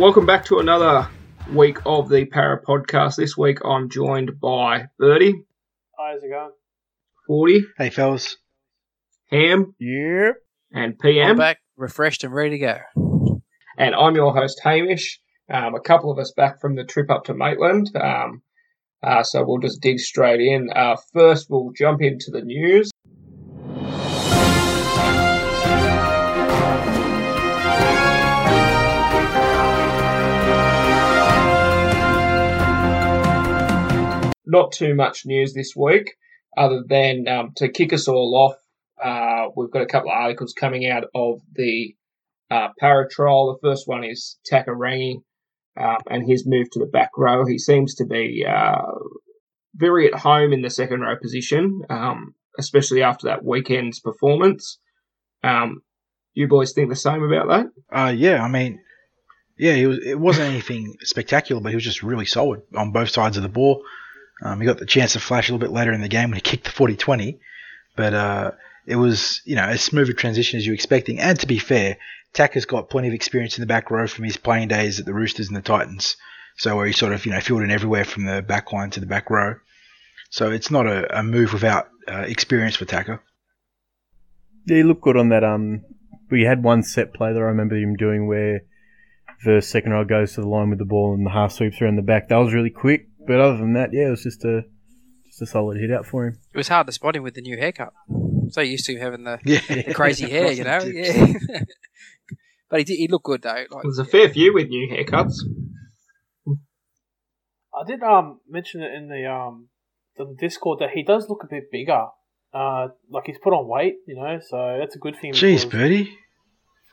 welcome back to another week of the Parra Podcast. This week I'm joined by Birdie, How's it going? 40, Hey, fellas. Ham, Yep. and I'm PM. back, refreshed and ready to go. And I'm your host, Hamish. Um, a couple of us back from the trip up to Maitland. Um, uh, so we'll just dig straight in. Uh, first, we'll jump into the news. Not too much news this week, other than um, to kick us all off. Uh, we've got a couple of articles coming out of the uh, Paratrol. The first one is Takairangi um, and his move to the back row. He seems to be uh, very at home in the second row position, um, especially after that weekend's performance. Um, you boys think the same about that? Uh, yeah, I mean, yeah, it, was, it wasn't anything spectacular, but he was just really solid on both sides of the ball. Um, he got the chance to flash a little bit later in the game when he kicked the 40-20, but uh, it was, you know, as smooth a transition as you were expecting. And to be fair, Taka's got plenty of experience in the back row from his playing days at the Roosters and the Titans, so where he sort of, you know, fielded everywhere from the back line to the back row. So it's not a, a move without uh, experience for Taka. Yeah, he looked good on that. Um, we had one set play that I remember him doing where the second row goes to the line with the ball and the half sweeps around the back. That was really quick, but other than that, yeah, it was just a just a solid hit out for him. It was hard to spot him with the new haircut. So used to having the, Yeah, the crazy hair, you know. Yeah. but he did, he looked good though. Like, There's a fair few with new haircuts. I did um mention it in the um the Discord that he does look a bit bigger. Uh, like he's put on weight, you know, so that's a good thing. Jeez, because- Birdie.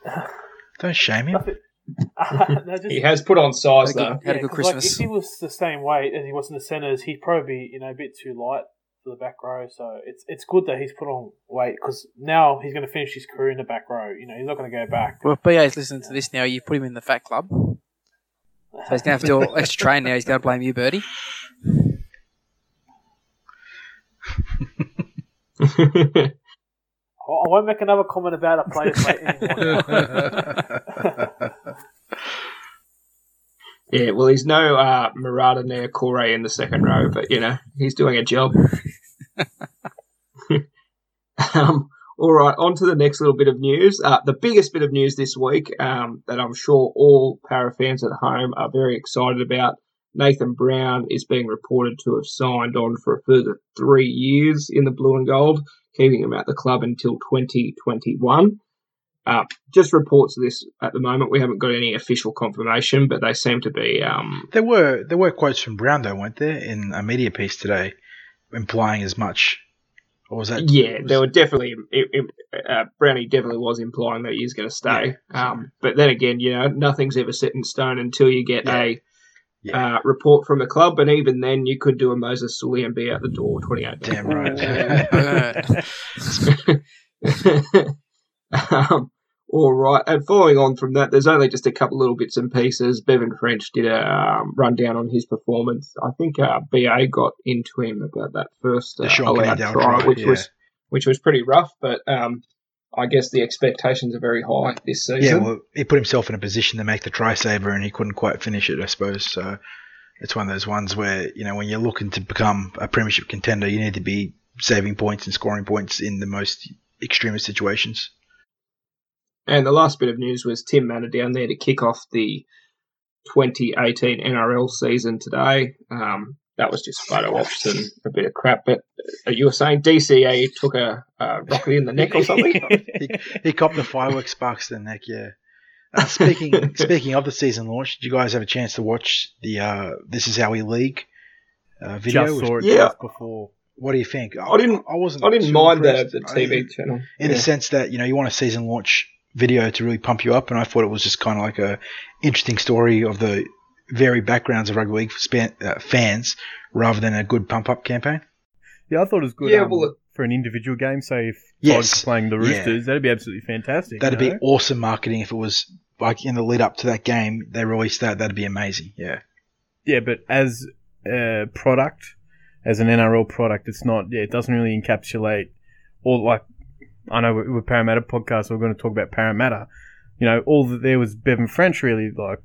Don't shame him. Nothing- no, just, He has put on size Had a though. good- had a good 'cause, like, Christmas. if he was the same weight as he was in the centres, he'd probably be you know a bit too light for the back row. So it's it's good that he's put on weight because now he's going to finish his career in the back row. You know, he's not going to go back. well, if BA's listening to this now. You put him in the fat club, so he's gonna have to do all extra train now. He's gonna blame you, Birdie. I I won't make another comment about a player plate anymore. Yeah, well, he's no uh, Marata Niukore in the second row, but you know he's doing a job. um, all right, on to the next little bit of news. Uh, the biggest bit of news this week um, that I'm sure all Parra fans at home are very excited about. Nathan Brown is being reported to have signed on for a further three years in the blue and gold, keeping him at the club until 2021. Uh, just reports of this at the moment. We haven't got any official confirmation, but they seem to be. Um, There were there were quotes from Brown though, weren't there, in a media piece today, implying as much. Or was that? yeah, was- there were definitely. It, it, uh, Brownie definitely was implying that he's going to stay. Um, but then again, you know, nothing's ever set in stone until you get Yeah. a Yeah. uh, report from the club, and even then, you could do a Moses Suli and be out the door 28. Damn right. Um, all right, and following on from that, there's only just a couple little bits and pieces. Bevan French did a um, rundown on his performance. I think uh, BA got into him about that first uh, allowed try, which yeah. was which was pretty rough. But um, I guess the expectations are very high this season. yeah, well, he put himself in a position to make the try saver, and he couldn't quite finish it, I suppose. So it's one of those ones where you know when you're looking to become a premiership contender, you need to be saving points and scoring points in the most extremist situations. And the last bit of news was Tim Mannah down there to kick off the 2018 NRL season today. Um, that was just photo ops and a bit of crap. But uh, you were saying DCA took a, a rocket in the neck or something? he, he copped the fireworks sparks to the neck. Yeah. Uh, speaking speaking of the season launch, did you guys have a chance to watch the uh, "This Is How We League" uh, video? Just saw it Yeah. before. What do you think? I didn't- I wasn't. I didn't mind the, the I- TV channel. in Yeah. the sense that you know you want a season launch video to really pump you up, and I thought it was just kind of like a interesting story of the varied backgrounds of rugby league span, uh, fans, rather than a good pump up campaign. Yeah, I thought it was good Yeah, um, well, it- for an individual game. Say if Yes. Dogs playing the Yeah. Roosters, that'd be absolutely fantastic. That'd you be know? awesome marketing if it was like in the lead up to that game they released that. That'd be amazing. Yeah. Yeah, but as a product, as an NRL product, it's not. Yeah, it doesn't really encapsulate all like. I know we're, we're Parramatta podcast, so we're going to talk about Parramatta. You know, all that there was Bevan French really like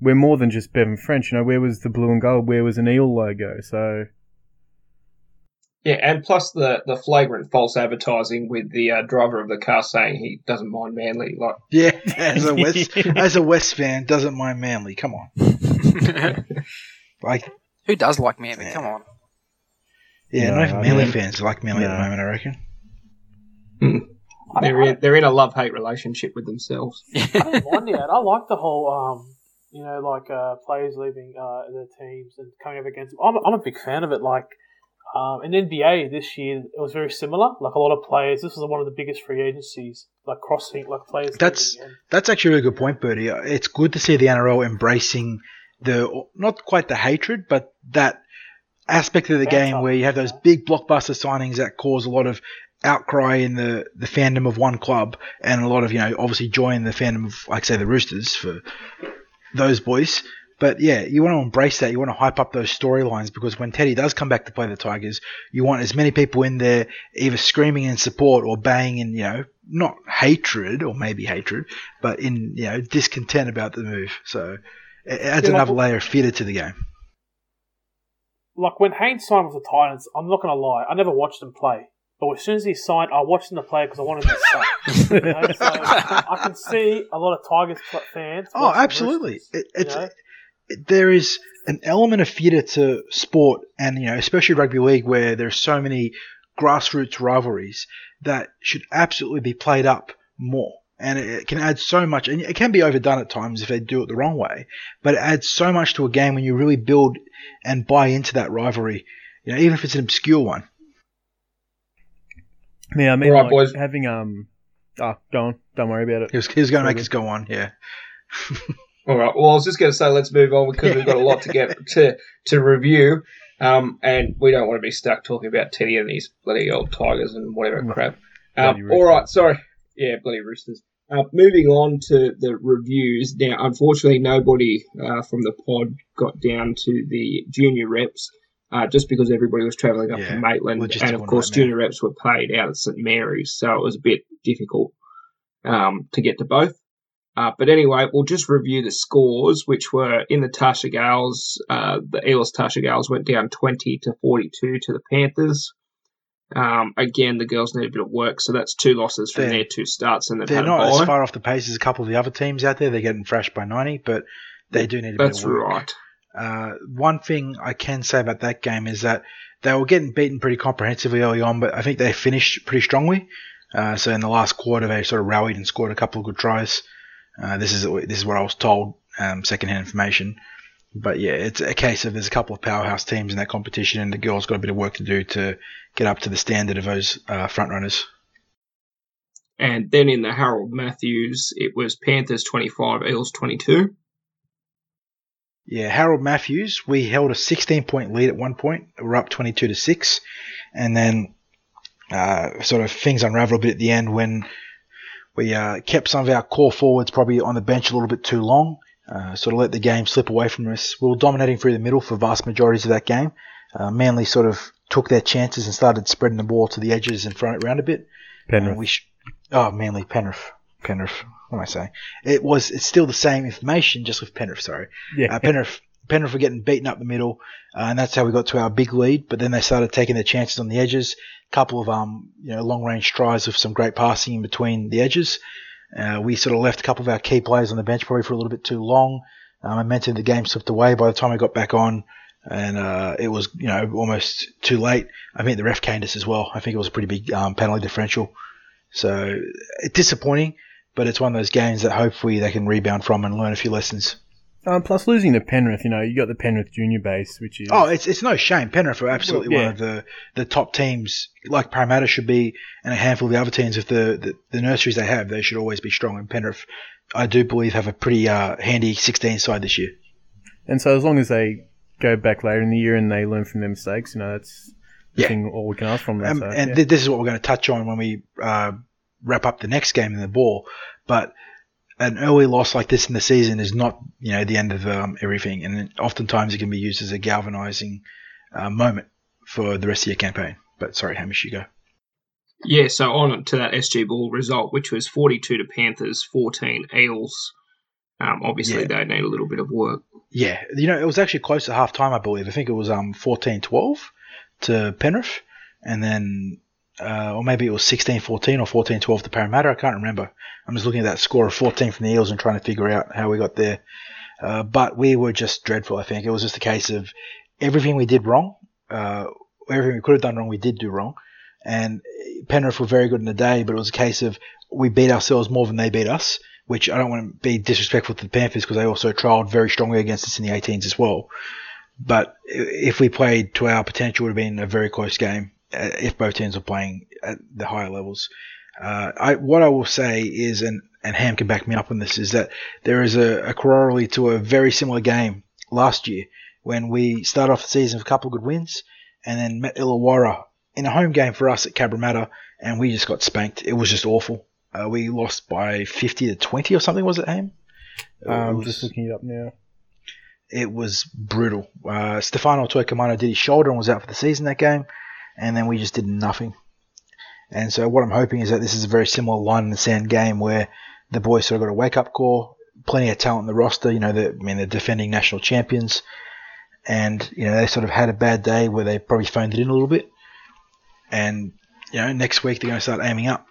we're more than just Bevan French. You know, where was the blue and gold? Where was an eel logo? So Yeah, and plus the, the flagrant false advertising with the uh, driver of the car saying he doesn't mind Manly. Like, Yeah, as a West as a West fan, doesn't mind Manly. Come on, like Who does like Manly? Yeah. Come on. yeah, No, not even I Manly mean- fans like Manly at the moment. I reckon. They're in, they're in a love hate relationship with themselves. I don't mind that. I like the whole, um, you know, like uh, players leaving uh, their teams and coming up against them. I'm, I'm a big fan of it. Like um, in NBA this year, it was very similar. Like a lot of players, this was one of the biggest free agencies, like crossing, like players. That's- That's actually a really good point, Bertie. It's good to see the NRL embracing the not quite the hatred, but that aspect of the Banter, game where you have those big blockbuster signings that cause a lot of outcry in the, the fandom of one club and a lot of, you know, obviously joy in the fandom of, like, say, the Roosters for those boys. But yeah, you want to embrace that. You want to hype up those storylines because when Teddy does come back to play the Tigers, you want as many people in there either screaming in support or baying in, you know, not hatred or maybe hatred, but in, you know, discontent about the move. So it adds Yeah, like- another layer of theatre to the game. like when Haynes signed with the Titans, I'm not going to lie, I never watched him play. But as soon as he signed, I watched him to play because I wanted to suck. You know, so I can see a lot of Tigers fans. Oh, absolutely. Roosters, It, it's you know? it, there is an element of theatre to sport, and you know, especially rugby league, where there's so many grassroots rivalries that should absolutely be played up more. And it, it can add so much, and it can be overdone at times if they do it the wrong way. But it adds so much to a game when you really build and buy into that rivalry. You know, even if it's an obscure one. Yeah, I mean, All right, like, boys. having um, oh, go on, don't worry about it. He was, he was going to make us go on. Yeah. All right. Well, I was just going to say let's move on because we've got a lot to get to to review, um, and we don't want to be stuck talking about Teddy and these bloody old tigers and whatever Mm. crap. Um, all right. Sorry. Yeah, bloody roosters. Uh, moving on to the reviews. Now, unfortunately, nobody uh, from the pod got down to the junior reps. Uh, just because everybody was travelling up Yeah, to Maitland, and of course, nightmare. junior reps were paid out at St Mary's, so it was a bit difficult um, to get to both. Uh, but anyway, we'll just review the scores, which were in the Tarsha Gales. Uh, the Eels Tarsha Gales went down 20 to 42 to the Panthers. Um, again, the girls need a bit of work, so that's two losses from They're- their two starts, and They're not as far off the pace as a couple of the other teams out there. They're getting thrashed by 90, but they do need a That's bit of work. That's right. Uh, one thing I can say about that game is that they were getting beaten pretty comprehensively early on, but I think they finished pretty strongly. Uh, so in the last quarter, they sort of rallied and scored a couple of good tries. Uh, this is this is what I was told, um, secondhand information. But yeah, it's a case of there's a couple of powerhouse teams in that competition, and the girls got a bit of work to do to get up to the standard of those uh, front runners. And then in the Harold Matthews, it was Panthers 25, Eels 22. Yeah, Harold Matthews, we held a 16 point lead at one point. We're up 22 to 6. And then uh, sort of things unraveled a bit at the end when we uh, kept some of our core forwards probably on the bench a little bit too long. Uh, sort of let the game slip away from us. We were dominating through the middle for vast majorities of that game. Uh, Manly sort of took their chances and started spreading the ball to the edges and throwing it around a bit. Penrith. We sh- oh, Manly, Penrith. Penrith. What am I saying? It was, it's still the same information, just with Penrith, sorry. yeah, Uh, Penrith, Penrith were getting beaten up the middle, uh, and that's how we got to our big lead. But then they started taking their chances on the edges. A couple of um, you know, long range tries with some great passing in between the edges. Uh, we sort of left a couple of our key players on the bench probably for a little bit too long. Um, momentum of the game slipped away by the time we got back on, and uh, it was you know almost too late. I think the ref caned us as well. I think it was a pretty big um, penalty differential. So it's disappointing, but it's one of those games that hopefully they can rebound from and learn a few lessons. um, plus losing to Penrith, you know, you got the Penrith junior base, which is Oh, it's it's no shame. Penrith are absolutely Well, one of the, the top teams, like Parramatta should be, and a handful of the other teams. With the, the, the nurseries they have, they should always be strong. And Penrith, I do believe, have a pretty uh, handy 16 side this year. And so as long as they go back later in the year and they learn from their mistakes, you know, that's the Yeah. thing all we can ask from them. Um, so, and yeah. th- this is what we're going to touch on when we uh, wrap up the next game in the ball. But an early loss like this in the season is not, you know, the end of um, everything, and oftentimes it can be used as a galvanizing uh, moment for the rest of your campaign. But sorry, Hamish, you go. Yeah, so on to that SG Ball result, which was 42 to Panthers, 14 Eels. Um, obviously, Yeah. they need a little bit of work. Yeah, you know, it was actually close to half time, I believe. I think it was um 14-12 to Penrith, and then, uh, or maybe it was 16-14 or 14-12 to Parramatta. I can't remember. I'm just looking at that score of 14 from the Eels and trying to figure out how we got there. Uh, but we were just dreadful, I think. It was just a case of everything we did wrong, uh, everything we could have done wrong, we did do wrong. And Penrith were very good in the day, but it was a case of we beat ourselves more than they beat us, which I don't want to be disrespectful to the Panthers because they also trialled very strongly against us in the 18s as well. But if we played to our potential, it would have been a very close game if both teams are playing at the higher levels. Uh, I, what I will say is, and, and Ham can back me up on this, is that there is a, a corollary to a very similar game last year when we started off the season with a couple of good wins and then met Illawarra in a home game for us at Cabramatta and we just got spanked. It was just awful. Uh, we lost by 50 to 20 or something, was it, Ham? It Um, was- just looking it up now. it was brutal. Uh, Stefano Utoikamanu did his shoulder and was out for the season that game, and then we just did nothing. And so what I'm hoping is that this is a very similar line in the sand game where the boys sort of got a wake up call, plenty of talent in the roster. You know, I mean they're defending national champions, and you know they sort of had a bad day where they probably phoned it in a little bit, and you know next week they're going to start aiming up.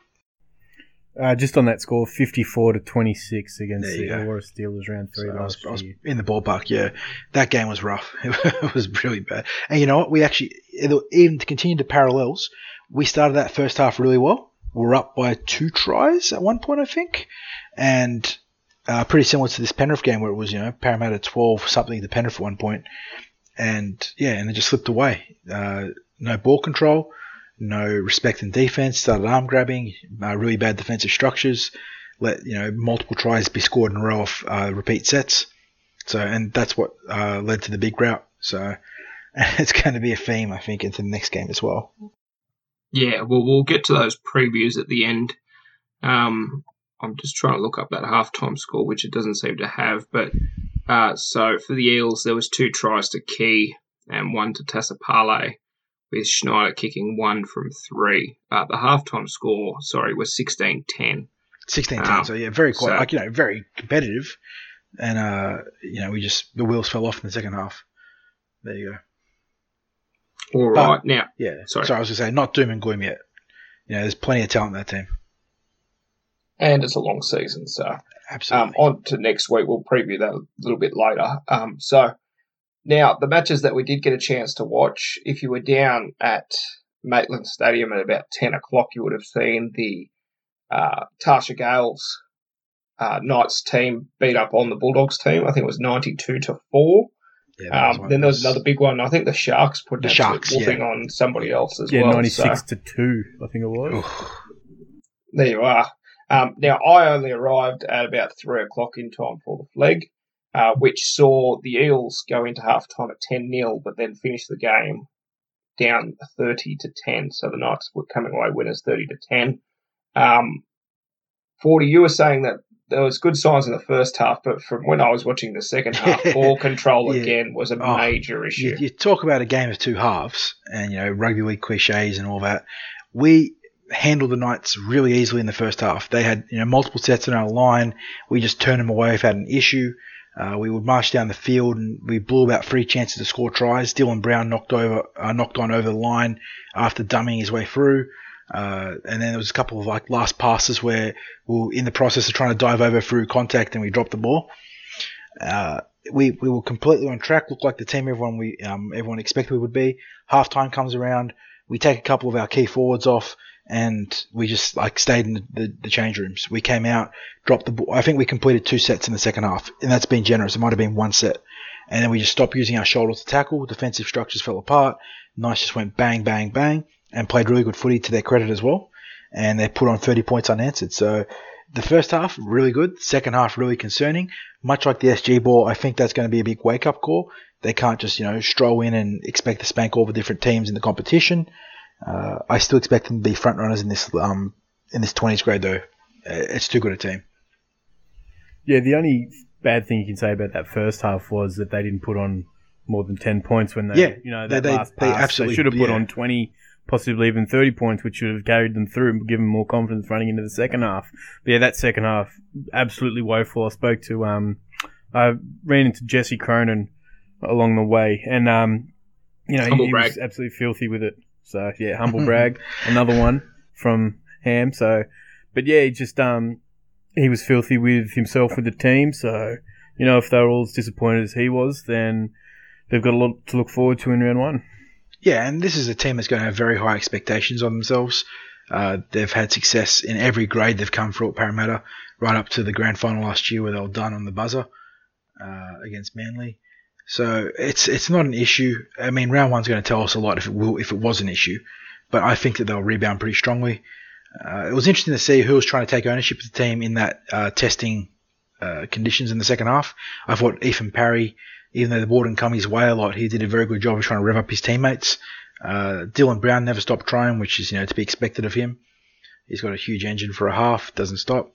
Uh, just on that score, 54 to 26 against the. Illawarra Steelers round three So I, was, last I was in the ballpark, yeah. That game was rough. It was really bad. And you know what? We actually, even to continue the parallels, we started that first half really well. We were up by two tries at one point, I think. And uh, pretty similar to this Penrith game where it was, you know, Parramatta 12 something to Penrith at one point. And yeah, and it just slipped away. Uh, no ball control, no respect in defense, started arm grabbing, uh, really bad defensive structures let you know multiple tries be scored in a row of uh, repeat sets. So and that's what uh, led to the big route. So it's going to be a theme, I think, into the next game as well. Yeah, well, we'll get to those previews at the end. Um, I'm just trying to look up that halftime score, which it doesn't seem to have. But uh, so for the Eels, there was two tries to Key and one to Tassapale, with Schneider kicking one from three. Uh, the halftime score, sorry, was 16-10. 16 Wow. So yeah, very quite So- like you know very competitive, and uh, you know we just the wheels fell off in the second half. There you go. All But- right, now Yeah. Sorry. So I was going to say not doom and gloom yet. You know, there's plenty of talent in that team. and it's a long season, so Absolutely. Um, on to next week, we'll preview that a little bit later. Um, so now the matches that we did get a chance to watch, if you were down at Maitland Stadium at about ten o'clock, you would have seen the uh, Tarsha Gales uh, Knights team beat up on the Bulldogs team. I think it was ninety-two to four. yeah, Um, then there was another big one. I think the Sharks put The an Sharks, whooping yeah. on somebody else as well. Yeah, 96 so- to 2, I think it was. There you are. Um, now, I only arrived at about three o'clock in time for the flag, uh, which saw the Eels go into half time at 10 0, but then finish the game down 30 to 10. So the Knights were coming away winners 30 to 10. Um, 40, you were saying that there was good signs in the first half, but from when I was watching the second half, ball control Yeah. again was a Oh, major issue. you, you talk about a game of two halves and you know rugby league cliches and all that. We handled the Knights really easily in the first half. They had you know multiple sets in our line. We just turned them away if had an issue. Uh, we would march down the field and we blew about three chances to score tries. Dylan Brown knocked over, uh, knocked on over the line after dummying his way through. Uh, and then there was a couple of like last passes where we were in the process of trying to dive over through contact and we dropped the ball. Uh, we, we were completely on track, looked like the team everyone we um, everyone expected we would be. Half time comes around, we take a couple of our key forwards off, and we just like stayed in the, the, the change rooms. We came out, dropped the ball. I think we completed two sets in the second half, and that's been generous. It might have been one set, and then we just stopped using our shoulders to tackle. Defensive structures fell apart. Nice just went bang, bang, bang, and played really good footy to their credit as well. And they put on 30 points unanswered. So the first half really good. Second half really concerning. Much like the SG ball, I think that's going to be a big wake up call. They can't just you know stroll in and expect to spank all the different teams in the competition. Uh, I still expect them to be front runners in this um in this 20s grade though. Uh, It's too good a team. Yeah, the only bad thing you can say about that first half was that they didn't put on more than 10 points when they, Yeah, you know, they- that they- last they pass. absolutely- should have put yeah. on 20 possibly even 30 points, which should have carried them through and given more confidence running into the second half. But yeah, that second half, absolutely woeful. I spoke to, um, I ran into Jesse Cronin along the way, and, um, you know, he, Humble he brag. was absolutely filthy with it. So yeah, humble brag, another one from Ham. So, but yeah, he just, um, he was filthy with himself with the team. So, you know, if they were all as disappointed as he was, then they've got a lot to look forward to in round one. Yeah, and this is a team that's going to have very high expectations on themselves. Uh, they've had success in every grade they've come through at Parramatta, right up to the grand final last year where they were done on the buzzer uh, against Manly. So it's it's not an issue. I mean, round one's going to tell us a lot if it will if it was an issue, but I think that they'll rebound pretty strongly. Uh, it was interesting to see who was trying to take ownership of the team in that uh, testing uh, conditions in the second half. I thought Ethan Parry, even though the ball didn't come his way a lot, he did a very good job of trying to rev up his teammates. Uh, Dylan Brown never stopped trying, which is you know to be expected of him. He's got a huge engine for a half, doesn't stop.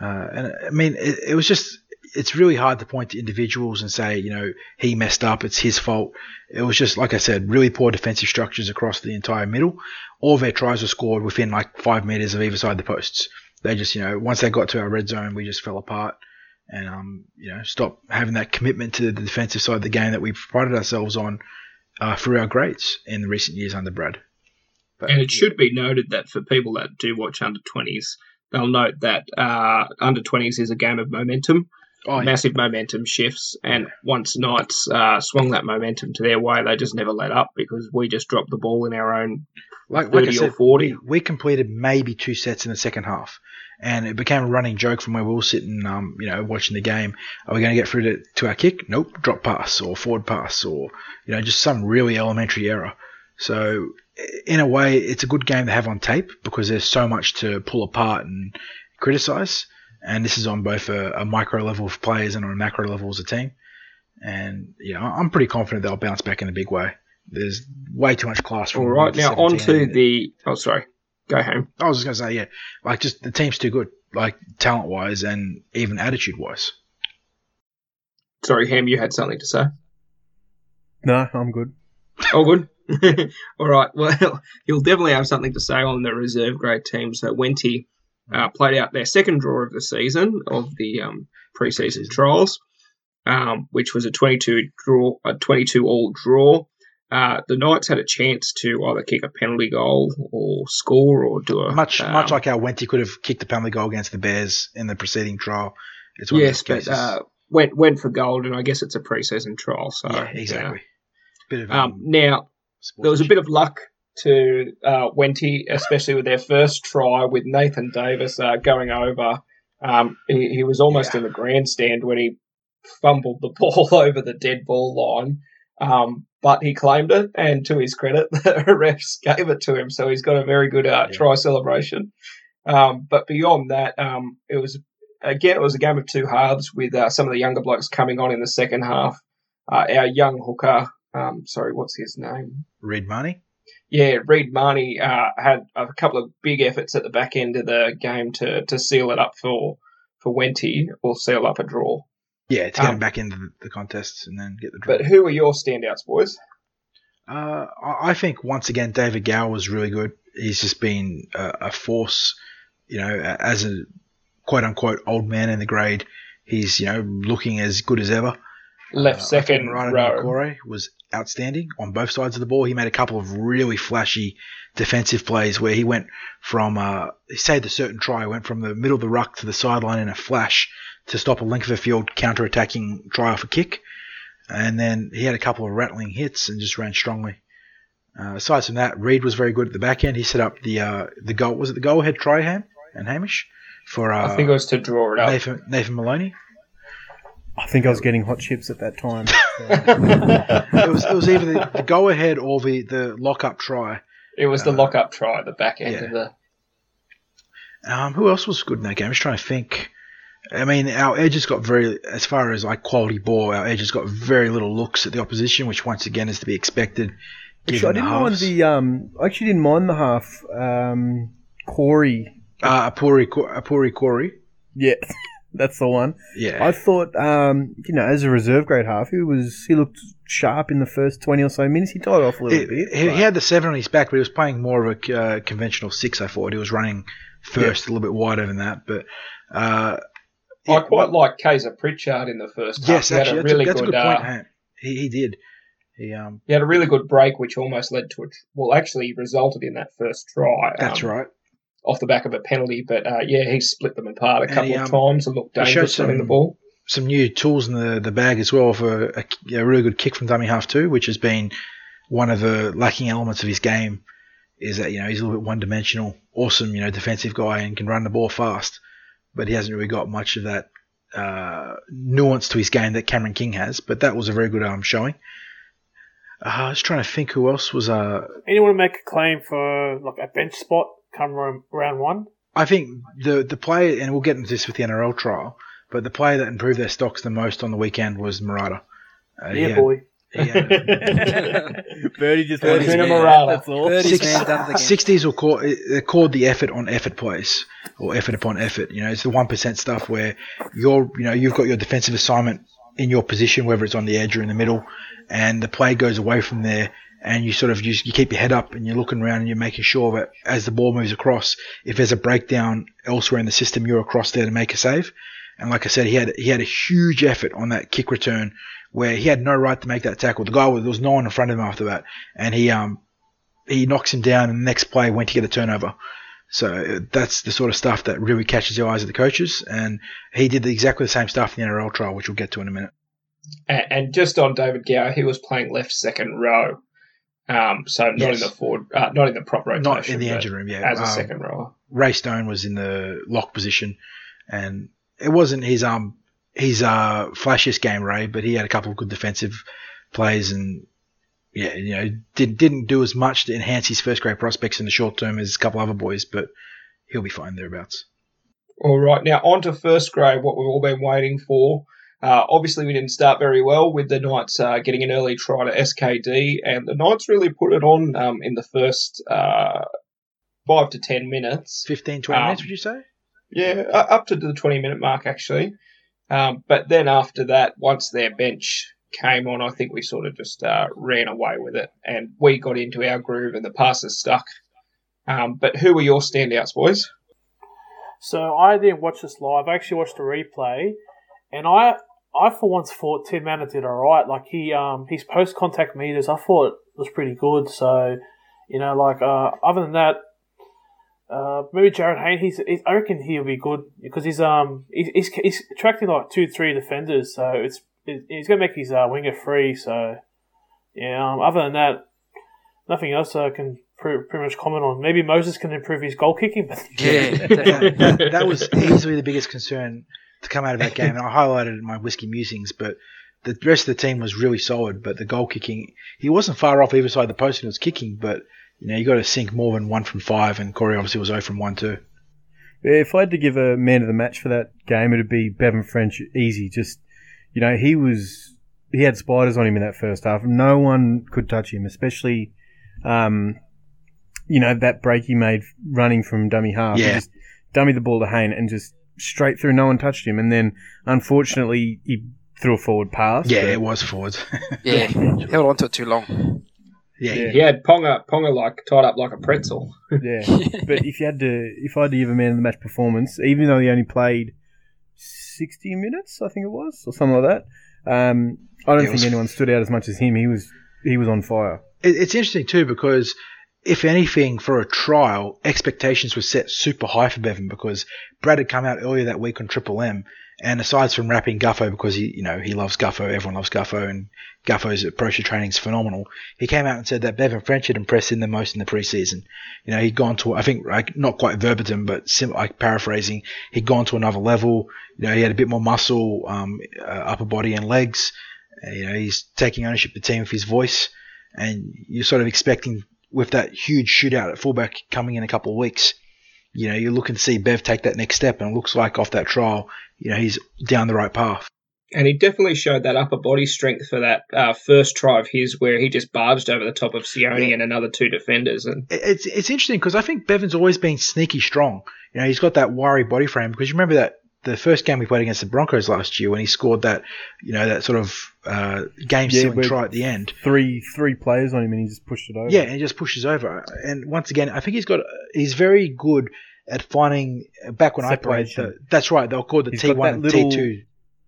Uh, and I mean, it, it was just it's really hard to point to individuals and say you know he messed up, it's his fault. It was just like I said, really poor defensive structures across the entire middle. All their tries were scored within like five meters of either side of the posts. They just you know once they got to our red zone, we just fell apart and um, you know stopped having that commitment to the defensive side of the game that we prided ourselves on uh, through our grades in the recent years under Brad. But, And it should be noted that for people that do watch under 20s, they'll note that uh, under 20s is a game of momentum. Oh, yeah. Massive momentum shifts, and once Knights uh, swung that momentum to their way, they just never let up because we just dropped the ball in our own. like, like I 30 or said, 40. We, we completed maybe two sets in the second half, and it became a running joke from where we were sitting, um, you know, watching the game. Are we going to get through to, to our kick? Nope, drop pass or forward pass or you know just some really elementary error. So in a way, it's a good game to have on tape because there's so much to pull apart and criticize. And this is on both a, a micro level of players and on a macro level as a team. And you know, I'm pretty confident they'll bounce back in a big way. There's way too much class. From All right, now 17 on to the. Oh, sorry. Go home. I was just gonna say, yeah, like just the team's too good, like talent wise and even attitude wise. Sorry, Ham, you had something to say. No, I'm good. All good. All right. Well, you'll definitely have something to say on the reserve grade team. So, Wenty uh, played out their second draw of the season of the um, preseason trials, um, which was a 22 draw, a 22 all draw. Uh, the Knights had a chance to either kick a penalty goal or score or do a Much um, much like how Wenty could have kicked the penalty goal against the Bears in the preceding trial. It's one yes, but uh, went went for gold, and I guess it's a preseason trial. So yeah, exactly. Bit of Um, now there was a bit of luck to uh, Wenty, especially with their first try with Nathan Davis uh, going over. Um, he, he was almost Yeah. in the grandstand when he fumbled the ball over the dead ball line. Um, but he claimed it, and to his credit, the refs gave it to him. So he's got a very good uh, Yeah. try celebration. Um, but beyond that, um, it was again it was a game of two halves with uh, some of the younger blokes coming on in the second half. Uh, our young hooker, um, sorry, what's his name? Reed Mahoney. Yeah, Reed Mahoney uh, had a couple of big efforts at the back end of the game to, to seal it up for for Wenty or seal up a draw. Yeah, to get Um, him back into the, contest and then get the draw. But who are your standouts, boys? Uh, I think once again David Gower was really good. He's just been a, a force, you know, as a quote unquote old man in the grade. He's you know looking as good as ever. Left Uh, second row. Okore was outstanding on both sides of the ball. He made a couple of really flashy defensive plays where he went from, uh, he saved a certain try, went from the middle of the ruck to the sideline in a flash to stop a length of the field counter-attacking try off a kick. And then he had a couple of rattling hits and just ran strongly. Uh, aside from that, Reed was very good at the back end. He set up the uh, the goal. Was it the goal ahead try, Ham and Hamish for uh, I think it was to draw it up. Nathan, Nathan Maloney? I think I was getting hot chips at that time. it was it was either the, the go ahead or the the lock up try. It was the Uh, lock up try, the back end yeah. of the. Um, who else was good in that game? I'm just trying to think. I mean, our edges got very, as far as like quality ball, our edges got very little looks at the opposition, which once again is to be expected. Actually, I didn't the mind the. Um, I actually didn't mind the half. Um, Corey. uh, Apuri, Apuri Corey. Yeah. That's the one. Yeah. I thought, um, you know, as a reserve grade half, he was he looked sharp in the first twenty or so minutes. He died off a little He, bit. he- but- he had the seven on his back, but he was playing more of a uh, conventional six. I thought he was running first, a little bit wider than that. But uh, I yeah, quite like Kaysa Pritchard in the first yes, half. He actually, had a that's, really a, that's a good, good point. uh, He, he did. He um, he had a really good break, which almost led to a tr- well, actually resulted in that first try. that's um, right. Off the back of a penalty, but uh, yeah, he split them apart a And couple he, of um, times and looked he showed dangerous running some- the ball. Some new tools in the, the bag as well for a, a really good kick from dummy half too, which has been one of the lacking elements of his game. Is that you know he's a little bit one dimensional, awesome you know defensive guy and can run the ball fast, but he hasn't really got much of that uh, nuance to his game that Cameron King has. But that was a very good um, showing. Uh, I was trying to think who else was. Uh, Anyone make a claim for like a bench spot come round, round one? I think the the player, and we'll get into this with the NRL trial, but the player that improved their stocks the most on the weekend was Marata. Uh, yeah, had- boy. he Birdie just Birdie's wanted to- man. Morale. That's all. Six- man done it again. Sixties will call they called the effort on effort plays or effort upon effort. You know, it's the one percent stuff where you're you know you've got your defensive assignment in your position, whether it's on the edge or in the middle, and the play goes away from there, and you sort of just you keep your head up and you're looking around and you're making sure that as the ball moves across, if there's a breakdown elsewhere in the system, you're across there to make a save. And like I said, he had he had a huge effort on that kick return where he had no right to make that tackle. The guy was there was no one in front of him after that, and he um he knocks him down, and the next play went to get a turnover. So uh, that's the sort of stuff that really catches the eyes of the coaches, and he did exactly the same stuff in the NRL trial, which we'll get to in a minute. And just on David Gower, he was playing left second row, um, so not Yes. in the forward, uh, not in the prop rotation, Not in the engine room, yeah. as a Um, second rower. Ray Stone was in the lock position, and it wasn't his um his uh flashiest game, Ray, but he had a couple of good defensive plays, and yeah, you know, did, didn't do as much to enhance his first grade prospects in the short term as a couple other boys, but he'll be fine thereabouts. All right, now on to first grade, what we've all been waiting for. Uh, obviously, we didn't start very well with the Knights uh, getting an early try to SKD, and the Knights really put it on um, in the first uh, five to ten minutes. 15, 20 Um, minutes, would you say? Yeah, uh, up to the 20 minute mark, actually. Um, but then after that, once their bench came on, I think we sort of just uh, ran away with it and we got into our groove and the passes stuck. Um, but who were your standouts, boys? So I didn't watch this live. I actually watched the replay, and I I for once thought Tim Mannah did all right. Like he um his post contact meters, I thought was pretty good. So you know, like uh, other than that, uh, maybe Jarryd Hayne. He's, he's I reckon he'll be good because he's um he's, he's, he's attracting like two three defenders. So it's it, he's gonna make his uh, winger free. So yeah. Um, other than that, nothing else I can pre- pretty much comment on. Maybe Moses can improve his goal kicking, but Yeah, that, that, that was easily the biggest concern to come out of that game, and I highlighted my whiskey musings. But the rest of the team was really solid. But the goal kicking, he wasn't far off either side of the post when he was kicking. But you know, you got to sink more than one from five, and Corey obviously was zero from one too. Yeah, If I had to give a man of the match for that game, it'd be Bevan French. Easy, just you know, he was he had spiders on him in that first half. No one could touch him, especially um, you know that break he made running from dummy half. He just dummy the ball to Hayne and just straight through. No one touched him, and then unfortunately he threw a forward pass. Yeah, but- it was forwards. Yeah, held on to it too long. yeah, Yeah. He had Ponga, Ponga like tied up like a pretzel. Yeah, but if you had to, if I had to give a man of the match performance, even though he only played sixty minutes, I think it was, or something like that, um, I don't Yeah, think was- anyone stood out as much as him. He was he was on fire. It's interesting too because if anything, for a trial, expectations were set super high for Bevan because Brad had come out earlier that week on Triple M, and aside from rapping Gutho because he, you know, he loves Gutho, everyone loves Gutho, and Gutho's approach to training is phenomenal. He came out and said that Bevan French had impressed him the most in the preseason. You know, he'd gone to, I think, like not quite verbatim, but sim- like paraphrasing, he'd gone to another level. You know, he had a bit more muscle, um, uh, upper body and legs. Uh, you know, he's taking ownership of the team with his voice, and you're sort of expecting with that huge shootout at fullback coming in a couple of weeks. You know, you're looking to see Bev take that next step, and it looks like off that trial, you know, he's down the right path. And he definitely showed that upper body strength for that uh, first try of his where he just barged over the top of Sione Yeah. and another two defenders. And It's it's interesting because I think Bevan's always been sneaky strong. You know, he's got that wiry body frame because you remember that the first game we played against the Broncos last year when he scored that, you know, that sort of uh, game Yeah, sealing where- try at the end. Three three players on him and he just pushed it over. Yeah, and he just pushes over. And once again, I think he's got he's very good at finding. Back when I played, Separation. the, that's right. They were called the T one and T two.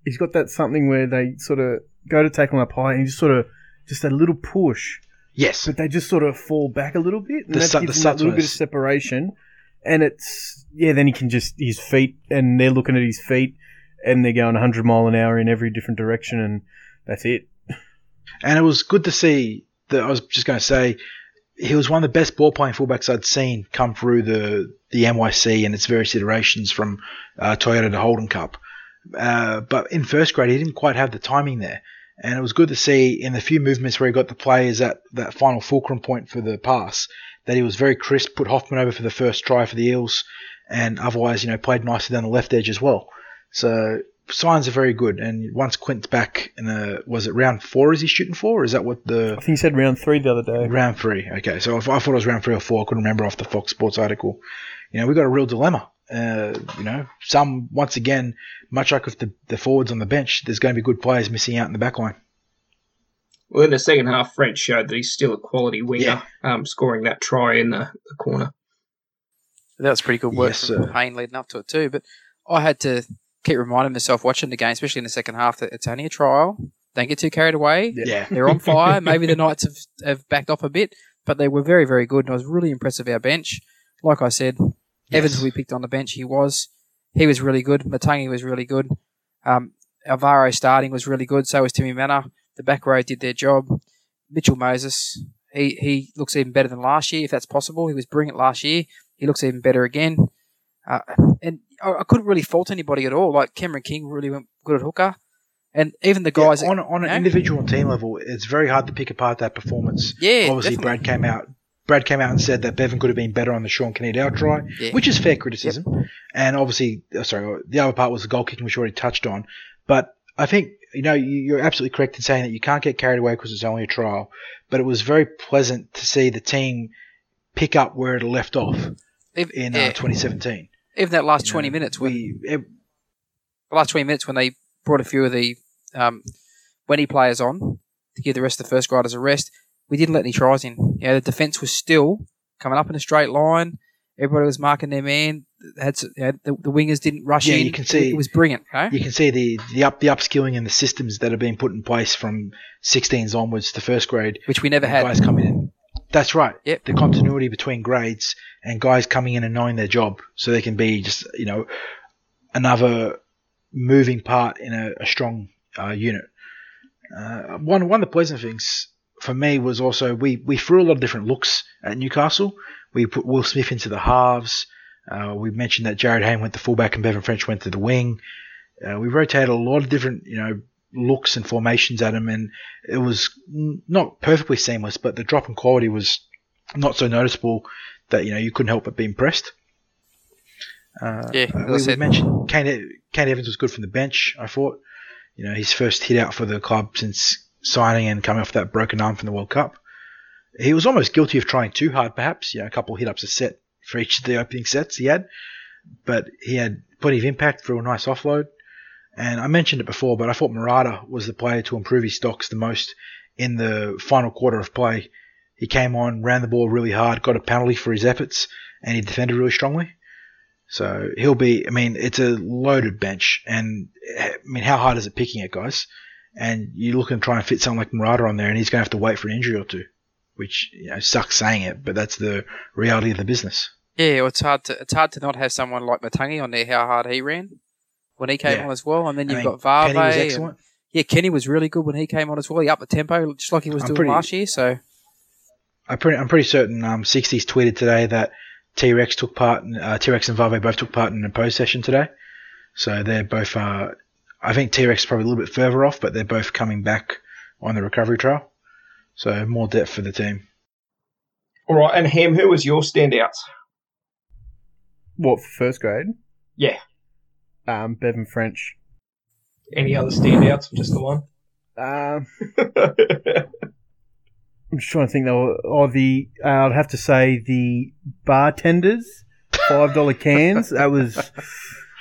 He's got that something where they sort of go to take him up high and he just sort of just a little push, Yes, but they just sort of fall back a little bit, and The that su- gives the him that little bit of separation. And it's yeah, then he can just his feet, and they're looking at his feet, and they're going 100 mile an hour in every different direction, and that's it. and it was good to see. That I was just going to say, he was one of the best ball playing fullbacks I'd seen come through the the NYC and its various iterations from uh, Toyota to Holden Cup. Uh, but in first grade, he didn't quite have the timing there. And it was good to see in the few movements where he got the players at that final fulcrum point for the pass that he was very crisp, put Hoffman over for the first try for the Eels, and otherwise, you know, played nicely down the left edge as well. So signs are very good. And once Clint's back in a, was it round four is he shooting for? Is that what the I think he said round three the other day. Round three. Okay, so I thought it was round three or four. I couldn't remember off the Fox Sports article. You know, we've got a real dilemma. Uh, you know, some once again, much like with the, the forwards on the bench, there's going to be good players missing out in the back line. Well, in the second half, French showed that he's still a quality winger, Yeah. um, scoring that try in the, the corner. That was pretty good work Yes, from sir. Payne leading up to it too. But I had to keep reminding myself watching the game, especially in the second half, that it's only a trial. Don't get too carried away. Yeah, They're on fire. Maybe the Knights have, have backed off a bit, but they were very, very good. And I was really impressed with our bench. Like I said, Evans, we picked on the bench, he was. He was really good. Matagi was really good. Um, Alvaro starting was really good. So was Timmy Mannah. The back row did their job. Mitchell Moses, he, he looks even better than last year, if that's possible. He was brilliant last year. He looks even better again. Uh, and I, I couldn't really fault anybody at all. Like Cameron King really went good at hooker. And even the guys. Yeah, on on an know? individual team level, it's very hard to pick apart that performance. Yeah, Obviously, definitely. Brad came out. Brad came out and said that Bevan could have been better on the Shaun Kenny-Dowall try, Yeah. which is fair criticism. And obviously, uh, sorry, the other part was the goal kicking, which we already touched on. But I think you know you- you're absolutely correct in saying that you can't get carried away because it's only a trial. But it was very pleasant to see the team pick up where it left off Ev- in yeah. uh, 2017. even that last You 20 know, minutes when we it, the last 20 minutes when they brought a few of the um, Wenty players on to give the rest of the first graders a rest, we didn't let any tries in. You know, the defence was still coming up in a straight line. Everybody was marking their man. Had, the, the wingers didn't rush Yeah, in. you can see- it was brilliant. Okay? you can see the the up the upskilling and the systems that have been put in place from 16s onwards to first grade. which we never had. guys coming in. That's right. Yep. The continuity between grades and guys coming in and knowing their job, so they can be just you know another moving part in a, a strong uh, unit. Uh, one one of the pleasant things for me was also we we threw a lot of different looks at Newcastle. We put Will Smith into the halves. Uh, we mentioned that Jarryd Hayne went to fullback and Bevan French went to the wing. Uh, we rotated a lot of different, you know, looks and formations at him, and it was not perfectly seamless, but the drop in quality was not so noticeable that you know you couldn't help but be impressed. Uh, Yeah, we, we mentioned Kane, Kane Evans was good from the bench. I thought, you know, his first hit out for the club since signing and coming off that broken arm from the World Cup. He was almost guilty of trying too hard, perhaps. You know, a couple of hit ups a set for each of the opening sets he had, but he had plenty of impact through a nice offload. And I mentioned it before, but I thought Marata was the player to improve his stocks the most in the final quarter of play. He came on, ran the ball really hard, got a penalty for his efforts, and he defended really strongly. So he'll be. I mean, it's a loaded bench, and eh, I mean, how hard is it picking it, guys? And you look and try and fit someone like Marata on there, and he's going to have to wait for an injury or two, which you know sucks saying it, but that's the reality of the business. Yeah, well, it's hard to it's hard to not have someone like Matagi on there. How hard he ran when he came Yeah. on as well, and then you've mean, got Varve. excellent. and- yeah, Kenny was really good when he came on as well. He upped the tempo just like he was I'm doing pretty- last year. So I'm pretty, I'm pretty certain um, 60s tweeted today that T-Rex took part, uh, T-Rex and Vave both took part in a post session today. So they're both, uh, I think T-Rex is probably a little bit further off, but they're both coming back on the recovery trail. So more depth for the team. All right, and Ham, who was your standouts? What for first grade? Yeah. Um, Bevan French. Any other standouts? Just the one. Um, I'm just trying to think though. Or the uh, I'd have to say the bartenders, five dollar cans. That was that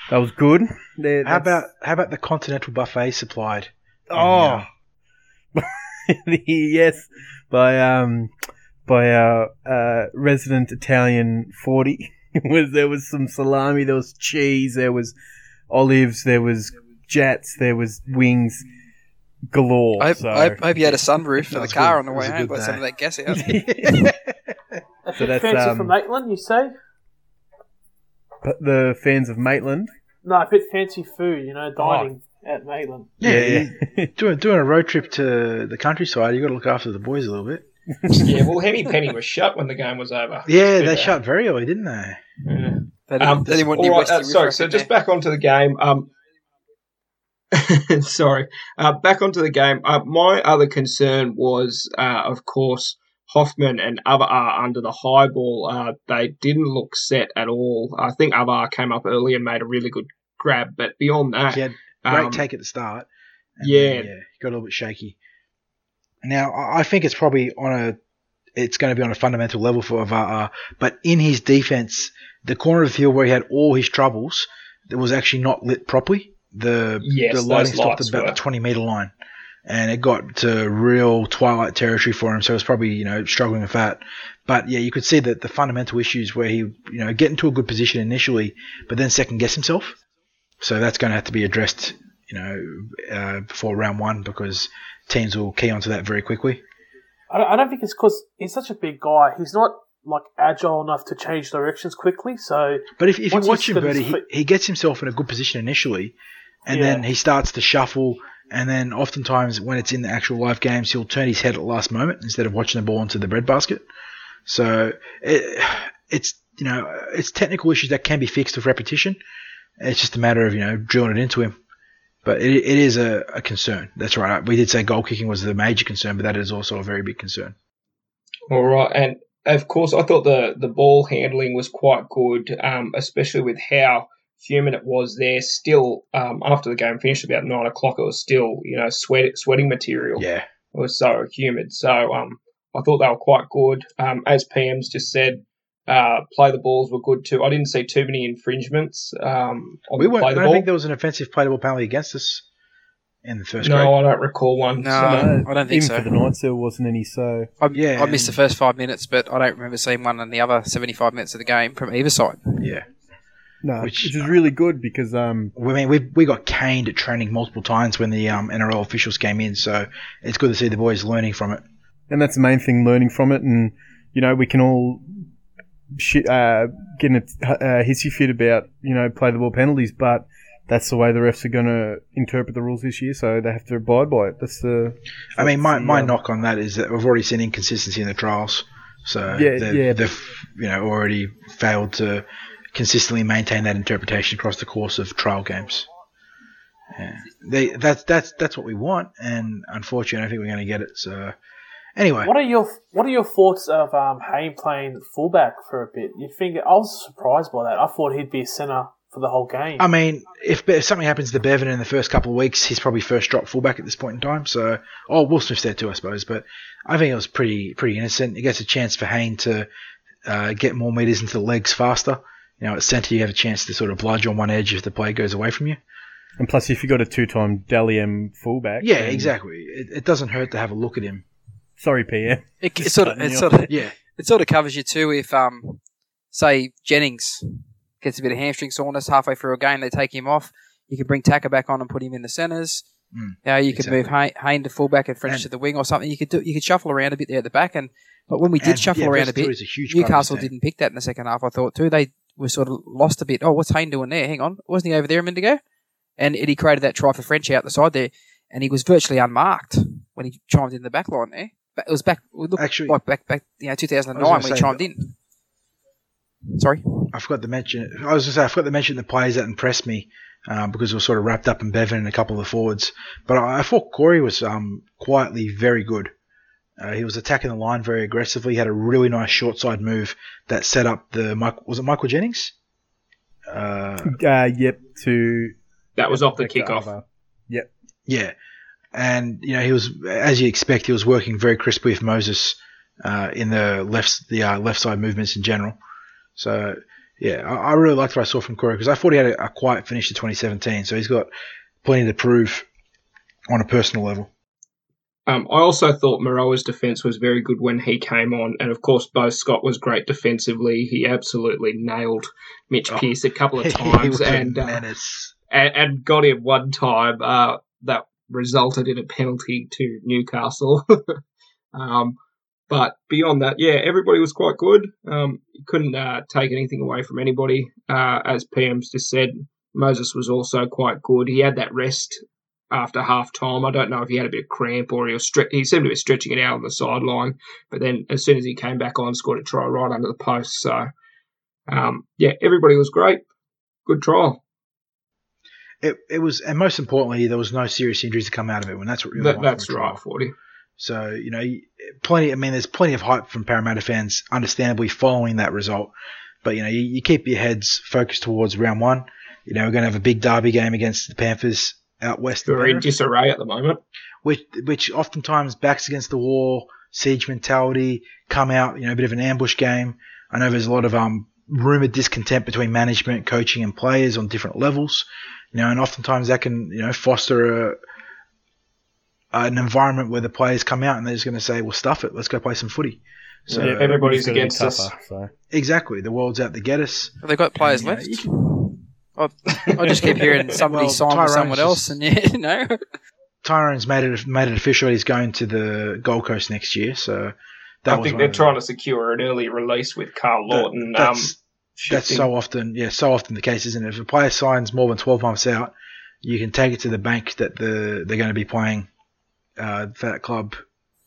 That was good. There- How about how about the continental buffet supplied? Oh, yes, by um by our uh, resident Italian forty. was there was some salami, there was cheese, there was olives, there was jets, there was wings galore. I hope, so, I hope, I hope you had a sunroof for the car good. on the way was a home. good Got some of that gas out. A So that's, fancy um, for Maitland, you say? but the fans of Maitland. No, a bit fancy food, you know, dining at Maitland. Yeah, doing doing a road trip to the countryside, you got to look after the boys a little bit. yeah, well, Henny Penny was shut when the game was over. Yeah, they shut very early, didn't they? Yeah. They didn't, Um, they didn't want all right, uh, sorry, so just in there. back onto the game. Um, sorry, uh, back onto the game. Uh, my other concern was, uh, of course, Hoffman and Auva'a under the high ball. Uh, they didn't look set at all. I think Auva'a came up early and made a really good grab, but beyond that, He had great um, take at the start. yeah. then, yeah, got a little bit shaky. Now I think it's probably on a, it's going to be on a fundamental level for Auva'a, but in his defense, the corner of the field where he had all his troubles, that was actually not lit properly. The Yes, the lighting stopped at about were. the twenty meter line, and it got to real twilight territory for him. So it was probably you know struggling with that. But yeah, you could see that the fundamental issues where he you know get into a good position initially, but then second guess himself. So that's going to have to be addressed, you know, uh, before round one because teams will key onto that very quickly. I don't, I don't think it's because he's such a big guy. He's not like agile enough to change directions quickly. So But if, if you watch him, Bertie, he, he gets himself in a good position initially, and Yeah. then he starts to shuffle. And then oftentimes when it's in the actual live games, he'll turn his head at the last moment instead of watching the ball into the breadbasket. So it, it's you know it's technical issues that can be fixed with repetition. It's just a matter of you know drilling it into him. But it, it is a, a concern. That's right. We did say goal kicking was the major concern, but that is also a very big concern. All right, and of course, I thought the the ball handling was quite good, um, especially with how humid it was there. Still, um, after the game finished about nine o'clock, it was still you know sweat sweating material. Yeah. It was so humid. So um, I thought they were quite good. Um, as PM's just said, uh, play the balls were good too. I didn't see too many infringements. Um, on We weren't. I don't ball. think there was an offensive playable penalty against us in the first no, grade. I don't recall one. No. so- I don't think even so. for the Knights, there wasn't any. So I, Yeah, I missed the first five minutes, but I don't remember seeing one in the other 75 minutes of the game from either side. Yeah. no, Which- which, is really good because um, I mean, we we got caned at training multiple times when the um, NRL officials came in, so it's good to see the boys learning from it. and that's the main thing, learning from it, and you know we can all shit, uh, get in a uh, hissy fit about you know play the ball penalties, but that's the way the refs are going to interpret the rules this year, so they have to abide by it. That's the. I mean, my, my um, knock on that is that we've already seen inconsistency in the trials, so Yeah, they've, yeah. they've you know already failed to consistently maintain that interpretation across the course of trial games. Yeah. They that's that's that's what we want, and unfortunately, I don't think we're going to get it. So anyway, what are your what are your thoughts of um, Hayne playing fullback for a bit? You think I was surprised by that. I thought he'd be a centre for the whole game. I mean, if, if something happens to Bevan in the first couple of weeks, he's probably first drop fullback at this point in time. So, oh, Will Smith's there too, I suppose. But I think it was pretty pretty innocent. It gets a chance for Hayne to uh, get more meters into the legs faster. You know, at centre, you have a chance to sort of bludge on one edge if the play goes away from you. And plus, if you've got a two-time Dally M fullback, Yeah, then- exactly. It, it doesn't hurt to have a look at him. Sorry, PM. It, it sort of, it sort of, Yeah, it sort of covers you too if, um, say Jennings gets a bit of hamstring soreness halfway through a game, they take him off. You can bring Tacker back on and put him in the centres. Mm, Yeah, you could move Hay- Hayne to fullback and French And- to the wing or something. You could do, you could shuffle around a bit there at the back. And but when we did And, shuffle yeah, around a bit, a huge Newcastle didn't pick that in the second half. I thought too. They were sort of lost a bit. Oh, what's Hayne doing there? Hang on, wasn't he over there a minute ago? And he created that try for French out the side there, and he was virtually unmarked when he chimed in the back line there. But it was back. It looked Actually- like back back you know 2009 I when was he chimed in. Sorry. I forgot to mention. I was just say I forgot to mention the players that impressed me uh, because we were sort of wrapped up in Bevan and a couple of the forwards. But I, I thought Corey was um, quietly very good. Uh, he was attacking the line very aggressively. He had a really nice short side move that set up the Mike. Was it Michael Jennings? Uh, Uh, yep. To That was off the back to kickoff. Ava. yeah, and you know he was as you expect. He was working very crisply with Moses uh, in the left the uh, left side movements in general. So yeah, I, I really liked what I saw from Corey because I thought he had a, a quiet finish to 2017, so he's got plenty to prove on a personal level. Um, I also thought Moeroa's defence was very good when he came on, and of course, Beau Scott was great defensively. He absolutely nailed Mitch Oh, Pearce a couple of times, and, uh, and and got him one time uh, that resulted in a penalty to Newcastle. um, but beyond that, yeah, everybody was quite good. Um, couldn't uh, take anything away from anybody. Uh, as PM's just said, Moses was also quite good. He had that rest after half time. I don't know if he had a bit of cramp or he was stre- he seemed to be stretching it out on the sideline. But then as soon as he came back on, scored a try right under the post. So um, yeah, everybody was great. Good trial. It, it was, and most importantly, there was no serious injuries to come out of it. When that's what really That, that's right, forty. So you know, plenty. I mean, there's plenty of hype from Parramatta fans, understandably following that result. But you know, you, you keep your heads focused towards round one. You know, we're going to have a big derby game against the Panthers out west. are in disarray at the moment. which which oftentimes backs against the wall, siege mentality, come out. You know, a bit of an ambush game. I know there's a lot of um rumored discontent between management, coaching, and players on different levels. You know, and oftentimes that can you know foster a an environment where the players come out and they're just going to say, "Well, stuff it, let's go play some footy." So Yeah, everybody's It's gonna against us. So. exactly, the world's out to get us. Have they got players Yeah, left? you I, I just keep hearing somebody Well, sign with Tyrone's someone else, just- and yeah, you know. Tyrone's made it made it official. He's going to the Gold Coast next year, so that I was think they're of the- trying to secure an early release with Carl that- Lawton. um, that's, that's so often, yeah, so often the case, isn't it? If a player signs more than twelve months out, you can take it to the bank that the they're going to be playing uh, for that club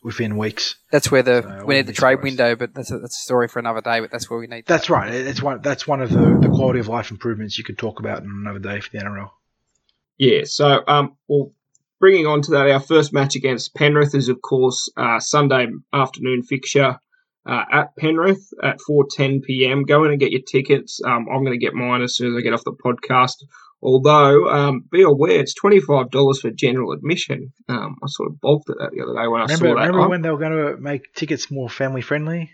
within weeks. That's where the So we need the trade surprised. window, but that's a, that's a story for another day. But that's where we need. That's that. right. It's one. That's one of the, the quality of life improvements you could talk about in another day for the NRL. Yeah, so um, well, bringing on to that, our first match against Penrith is, of course, uh, Sunday afternoon fixture uh, at Penrith at 4:10 p.m. Go in and get your tickets. Um, I'm going to get mine as soon as I get off the podcast. Although, um, be aware, it's twenty-five dollars for general admission. Um, I sort of balked at that the other day when I Remember, saw that. remember when they were going to make tickets more family friendly?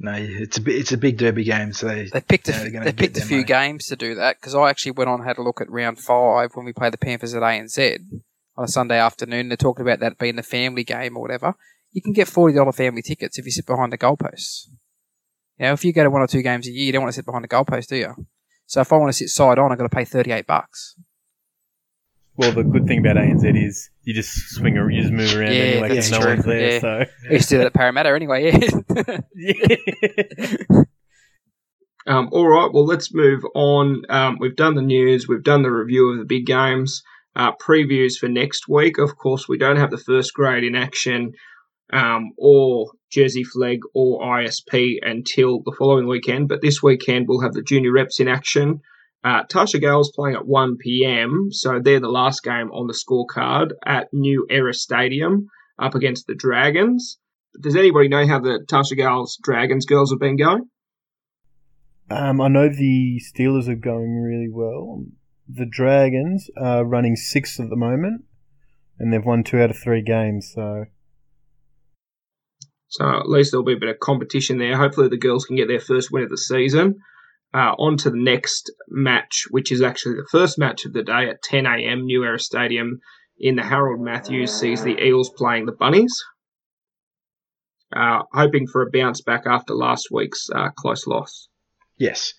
No, it's a it's a big derby game, so they, They picked a, Yeah, they're f- gonna they picked a few money. games to do that because I actually went on and had a look at round five when we played the Panthers at ANZ on a Sunday afternoon. They're talking about that being the family game or whatever. You can get forty dollar family tickets if you sit behind the goalposts. You know, if you go to one or two games a year, you don't want to sit behind the goalpost, do you? So if I want to sit side on, I've got to pay thirty eight bucks. Well, the good thing about ANZ is you just swing, ar- you just move around Yeah, anyway that's because no true. one's there. Yeah. So I used to do that at Parramatta anyway. Yeah. yeah. Um, all right, well, let's move on. Um, we've done the news, we've done the review of the big games, uh, previews for next week. Of course, we don't have the first grade in action um, or Jersey Flegg or ISP until the following weekend, but this weekend we'll have the junior reps in action. Uh, Tarsha Gale's playing at 1 p.m., so they're the last game on the scorecard at New Era Stadium up against the Dragons. Does anybody know how the Tarsha Gale's Dragons girls have been going? Um, I know the Steelers are going really well. The Dragons are running sixth at the moment, and they've won two out of three games. So So at least there'll be a bit of competition there. Hopefully the girls can get their first win of the season. Uh, on to the next match, which is actually the first match of the day at 10 a.m. New Era Stadium in the Harold Matthews sees the Eels playing the Bunnies. Uh, hoping for a bounce back after last week's uh, close loss. Yes.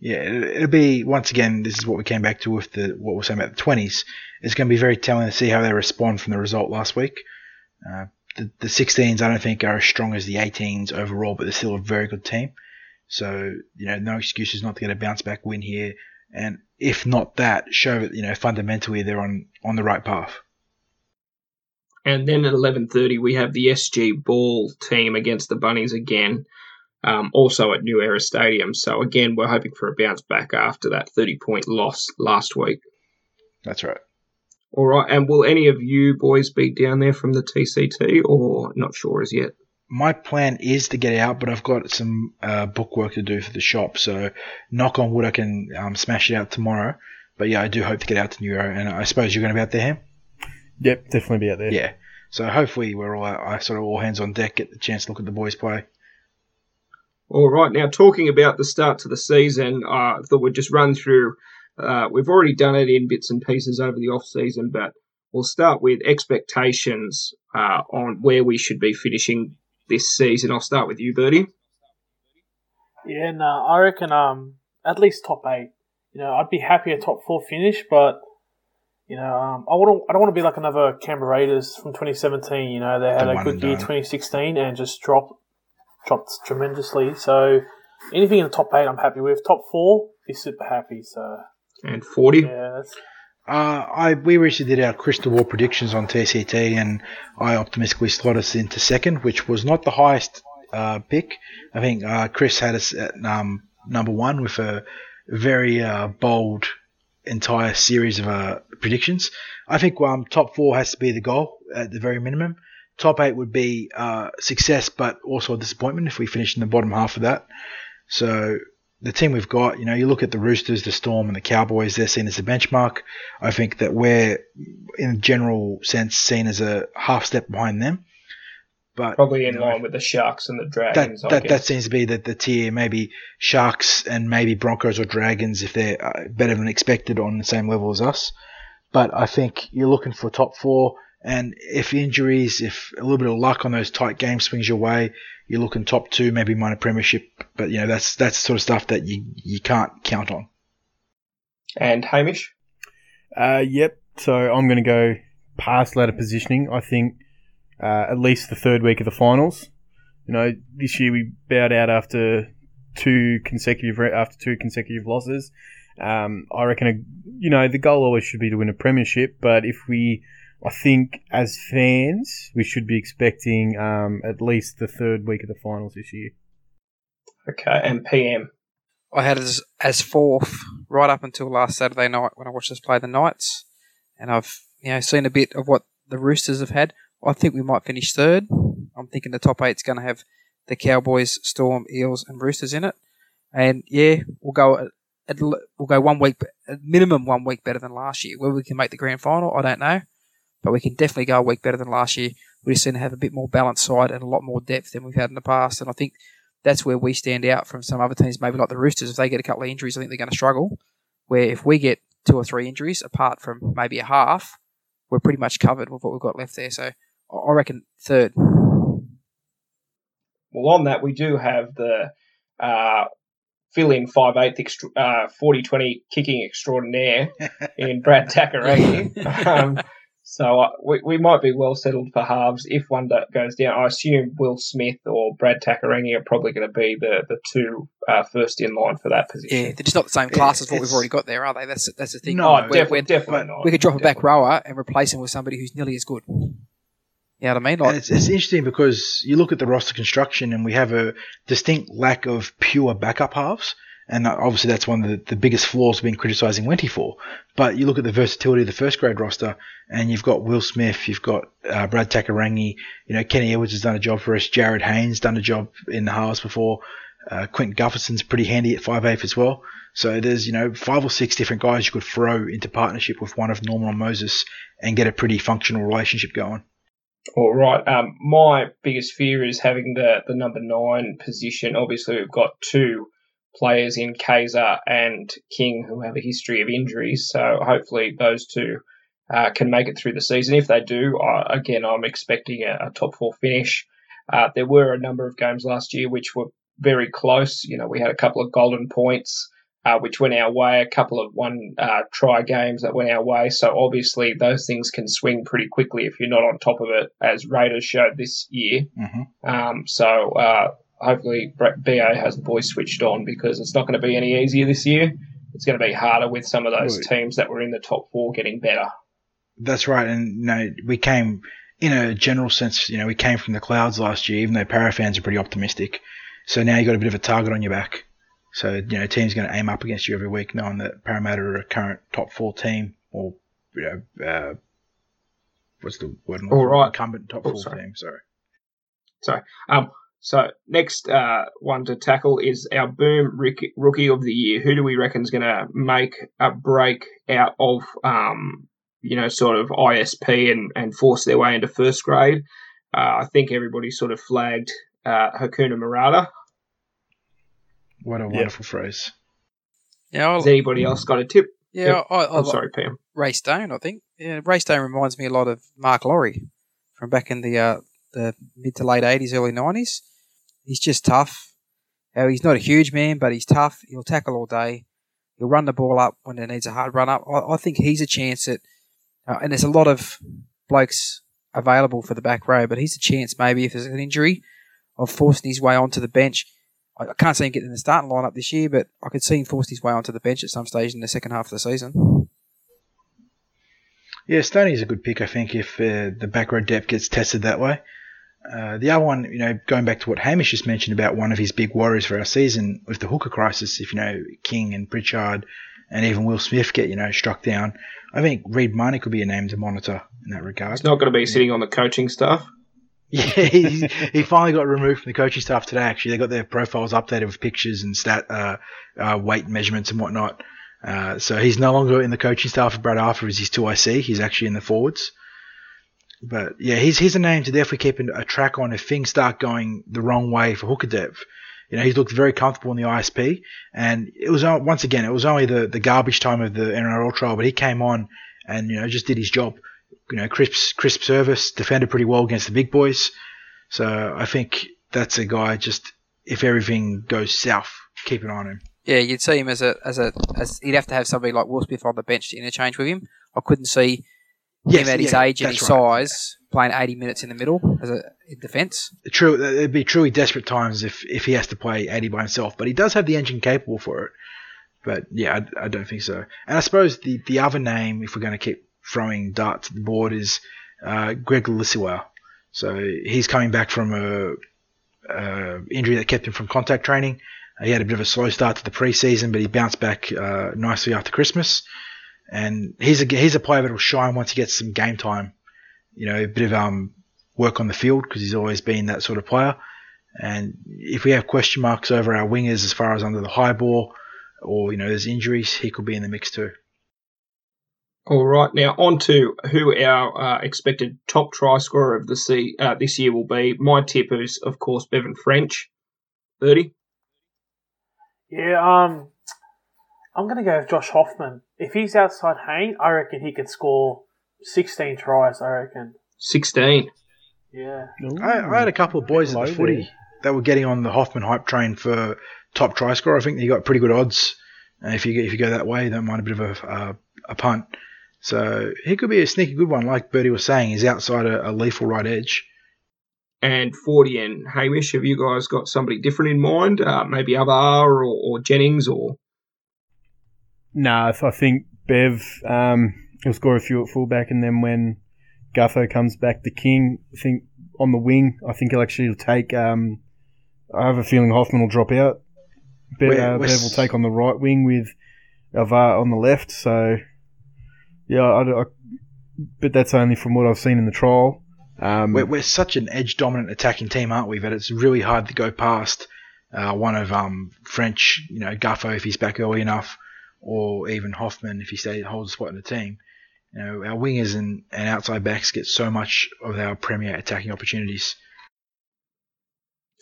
Yeah, it- it'll be once again. This is what we came back to with the what we're saying about the twenties. It's going to be very telling to see how they respond from the result last week. Uh, the, the 16s, I don't think, are as strong as the 18s overall, but they're still a very good team. So you know, no excuses not to get a bounce back win here. And if not that, show that you know fundamentally they're on on the right path. And then at 11.30 we have the SG Ball team against the Bunnies again, um, also at New Era Stadium. So again, we're hoping for a bounce back after that 30-point loss last week. That's right. All right, and will any of you boys be down there from the TCT, or not sure as yet? my plan is to get out, but I've got some uh, book work to do for the shop. So, knock on wood, I can um, smash it out tomorrow. But yeah, I do hope to get out to Neuro, and I suppose you're going to be out there, Ham? yep, definitely be out there. Yeah. So hopefully we're all I sort of all hands on deck, get the chance to look at the boys play. All right. Now, talking about the start to the season, uh, I thought we'd just run through. Uh, we've already done it in bits and pieces over the off season, but we'll start with expectations uh, on where we should be finishing this season. I'll start with you, Bertie. Yeah, no, I reckon um at least top eight. You know, I'd be happy a top four finish, but you know, um, I wouldn't. I don't want to be like another Canberra Raiders from 2017. You know, they had The a good year done. 2016 and just dropped dropped tremendously. So anything in the top eight, I'm happy with. Top four, be super happy. So And 40. yeah, Uh, I we recently did our crystal ball predictions on TCT, and I optimistically slot us into second, which was not the highest uh, pick. I think uh, Chris had us at um, number one with a very uh, bold entire series of uh, predictions. I think um, top four has to be the goal at the very minimum. Top eight would be uh, success, but also a disappointment if we finish in the bottom half of that. So the team we've got, you know, you look at the Roosters, the Storm, and the Cowboys, they're seen as a benchmark. I think that we're, in a general sense, seen as a half step behind them. But Probably in you know, line with the Sharks and the that Dragons. That, guess. that seems to be the, the tier. Maybe Sharks and maybe Broncos or Dragons if they're uh, better than expected on the same level as us. But I think you're looking for top four. And if injuries, if a little bit of luck on those tight games swings your way, you're looking top two, maybe minor premiership. But you know that's that's the sort of stuff that you you can't count on. And Hamish. Uh, yep. So I'm going to go past ladder positioning. I think uh, at least the third week of the finals. You know, this year we bowed out after two consecutive after two consecutive losses. Um, I reckon, a, you know, the goal always should be to win a premiership. But if we, I think as fans, we should be expecting um, at least the third week of the finals this year. Okay. And PM. I had it as, as fourth right up until last Saturday night when I watched us play the Knights, and I've you know seen a bit of what the Roosters have had. I think we might finish third. I'm thinking the top eight's going to have the Cowboys, Storm, Eels, and Roosters in it. And yeah, we'll go at, at, we'll go one week, at minimum one week better than last year. Where we can make the grand final, I don't know, but we can definitely go a week better than last year. We just seem to have a bit more balanced side and a lot more depth than we've had in the past. And I think that's where we stand out from some other teams, maybe like the Roosters. If they get a couple of injuries, I think they're going to struggle. Where if we get two or three injuries, apart from maybe a half, we're pretty much covered with what we've got left there. So I I reckon third. Well, on that, we do have the uh, fill in 5'8", extra, uh, 40-20 kicking extraordinaire in Brad Takairangi. um, so uh, we, we might be well settled for halves if one do- goes down. I assume Will Smith or Brad Takairangi are probably going to be the, the two uh, first in line for that position. Yeah, they're just not the same class as what we've already got there, are they? That's that's the thing. No, We're- definitely, we're- definitely but not. we could drop a back rower and replace him with somebody who's nearly as good. You know what I mean? Like, it's, it's interesting because you look at the roster construction and we have a distinct lack of pure backup halves. And obviously that's one of the, the biggest flaws we've been criticising Wenty for. But you look at the versatility of the first grade roster and you've got Will Smith, you've got uh, Brad Takairangi, you know, Kenny Edwards has done a job for us, Jarryd Hayne's done a job in the halves before, uh, Clinton Gutherson's pretty handy at 5'8 as well. So there's, you know, five or six different guys you could throw into partnership with one of Norman or Moses and get a pretty functional relationship going. All right. Um, my biggest fear is having the, the number nine position. Obviously, we've got two players in Kaysa and King who have a history of injuries. So hopefully those two uh, can make it through the season. If they do, again, I'm expecting a, a top four finish. Uh, there were a number of games last year which were very close. You know, we had a couple of golden points. Uh, which went our way, a couple of one uh, try games that went our way. So obviously those things can swing pretty quickly if you're not on top of it, as Raiders showed this year. hmm Um, so uh, hopefully BA has the boys switched on because it's not going to be any easier this year. It's going to be harder with some of those Right. teams that were in the top four getting better. That's right, and you know we came in a general sense. You know we came from the clouds last year, even though Parra fans are pretty optimistic. So now you've got a bit of a target on your back. So you know teams going to aim up against you every week, knowing that Parramatta are a current top four team, or you know uh, what's the word? All right. incumbent top Oh, four sorry. team. Sorry. Um, so next uh, one to tackle is our boom rookie, rookie of the year. Who do we reckon is going to make a break out of um, you know sort of ISP and and force their way into first grade? Uh, I think everybody sort of flagged uh, Hakuna Murata. What a wonderful phrase. Yeah, I'll, Has anybody else got a tip? yeah. Yep. I, I, I'm sorry, Pam. Ray Stone, I think. Yeah, Ray Stone reminds me a lot of Mark Laurie from back in the uh, the mid to late eighties, early nineties. He's just tough. He's not a huge man, but he's tough. He'll tackle all day. He'll run the ball up when it needs a hard run up. I, I think he's a chance at, uh, and there's a lot of blokes available for the back row, but he's a chance maybe if there's an injury of forcing his way onto the bench. I, I can't see him getting in the starting lineup this year, but I could see him forcing his way onto the bench at some stage in the second half of the season. Yeah, Stoney's a good pick, I think, if uh, the back row depth gets tested that way. Uh, the other one, you know, going back to what Hamish just mentioned about one of his big worries for our season with the hooker crisis, if you know King and Pritchard and even Will Smith get you know struck down, I think Reed Mahoney could be a name to monitor in that regard. It's not going to be sitting on the coaching staff. Yeah, he, he finally got removed from the coaching staff today. Actually, they got their profiles updated with pictures and stat uh, uh, weight measurements and whatnot. Uh, so he's no longer in the coaching staff of Brad Arthur as his 2IC. He's actually in the forwards. But yeah, he's he's a name to definitely keep a track on if things start going the wrong way for hooker Dev. You know, he's looked very comfortable in the ISP, and it was uh, once again it was only the, the garbage time of the NRL trial, but he came on and you know just did his job. You know, crisp crisp service, defended pretty well against the big boys. So I think that's a guy. Just if everything goes south, keep an eye on him. Yeah, you'd see him as a as a as he'd have to have somebody like Will Smith on the bench to interchange with him. I couldn't see him at his yeah, age and his right. size playing 80 minutes in the middle as a defence. True, it'd be truly desperate times if, if he has to play 80 by himself, but he does have the engine capable for it. But yeah, I, I don't think so. And I suppose the, the other name, if we're going to keep throwing darts at the board, is uh, Greg Leleisiuao. So he's coming back from a, a injury that kept him from contact training. Uh, he had a bit of a slow start to the preseason, but he bounced back uh, nicely after Christmas. And he's a he's a player that will shine once he gets some game time. You know, a bit of um work on the field because he's always been that sort of player. And if we have question marks over our wingers as far as under the high ball, or you know, there's injuries, he could be in the mix too. All right, now on to who our uh, expected top try scorer of the sea, uh, this year will be. My tip is, of course, Bevan French. 30. Yeah, um, I'm going to go with Josh Hoffman. If he's outside Hayne, I reckon he could score 16 tries, I reckon. 16. Yeah. I, I had a couple of boys at the footy there. that were getting on the Hoffman hype train for top try scorer. I think they got pretty good odds. Uh, if you if you go that way, you don't mind a bit of a, uh, a punt. So he could be a sneaky good one, like Bertie was saying. He's outside a, a lethal right edge. And 40 and Hamish, have you guys got somebody different in mind? Uh, maybe Auva'a or, or Jennings or. Nah, I think Bev um, he'll score a few at fullback, and then when Gutho comes back, the King, I think on the wing, I think he'll actually take. Um, I have a feeling Hoffman will drop out. Bev, uh, Bev will take on the right wing with Auva'a on the left. So, yeah, I, I, but that's only from what I've seen in the trial. Um, We're, we're such an edge dominant attacking team, aren't we? That it's really hard to go past uh, one of um, French, you know, Gutho if he's back early enough, or even Hoffman if he stays holds a spot in the team. You know, our wingers and, and outside backs get so much of our premier attacking opportunities.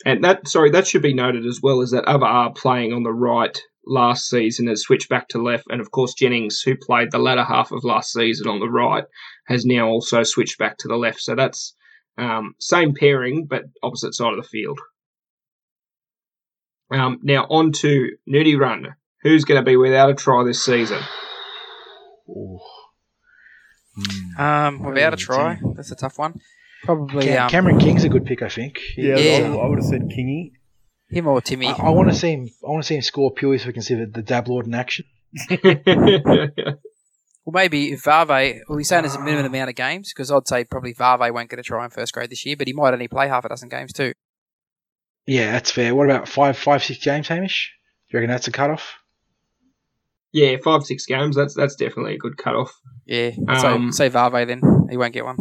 And that, sorry, that should be noted as well, is that Auva'a playing on the right last season has switched back to left. And of course, Jennings, who played the latter half of last season on the right, has now also switched back to the left. So that's um, same pairing, but opposite side of the field. Um, now on to Nudie Run. Who's going to be without a try this season? Ooh. Um, without a try, that's a tough one. Probably Cam- um, Cameron King's a good pick, I think. yeah, Yeah. I, I would have said Kingy. him or Timmy. I, I want to see him. I want to see him score purely so we can see the, the Dab Lord in action. Well, maybe if Varve, well, he's saying there's a minimum amount of games because I'd say probably Varve won't get a try in first grade this year, but he might only play half a dozen games too. Yeah, that's fair. What about five, five, six games, Hamish? Do you reckon that's a cutoff? Yeah, five six games. That's that's definitely a good cutoff. Yeah, I'd Um, say, say Varve then. He won't get one.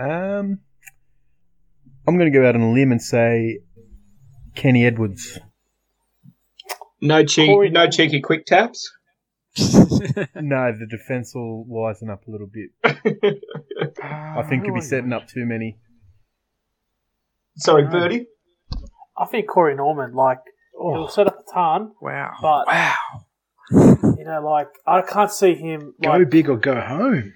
Um, I'm going to go out on a limb and say Kenny Edwards. No cheek, Corey no cheeky quick taps. No, the defence will wisen up a little bit. I think you'll be setting up too many. Sorry, No. Birdie. I think Corey Norman, like, he'll Oh, set up a ton, Wow. but Wow. you know, like I can't see him. go Like, big or go home.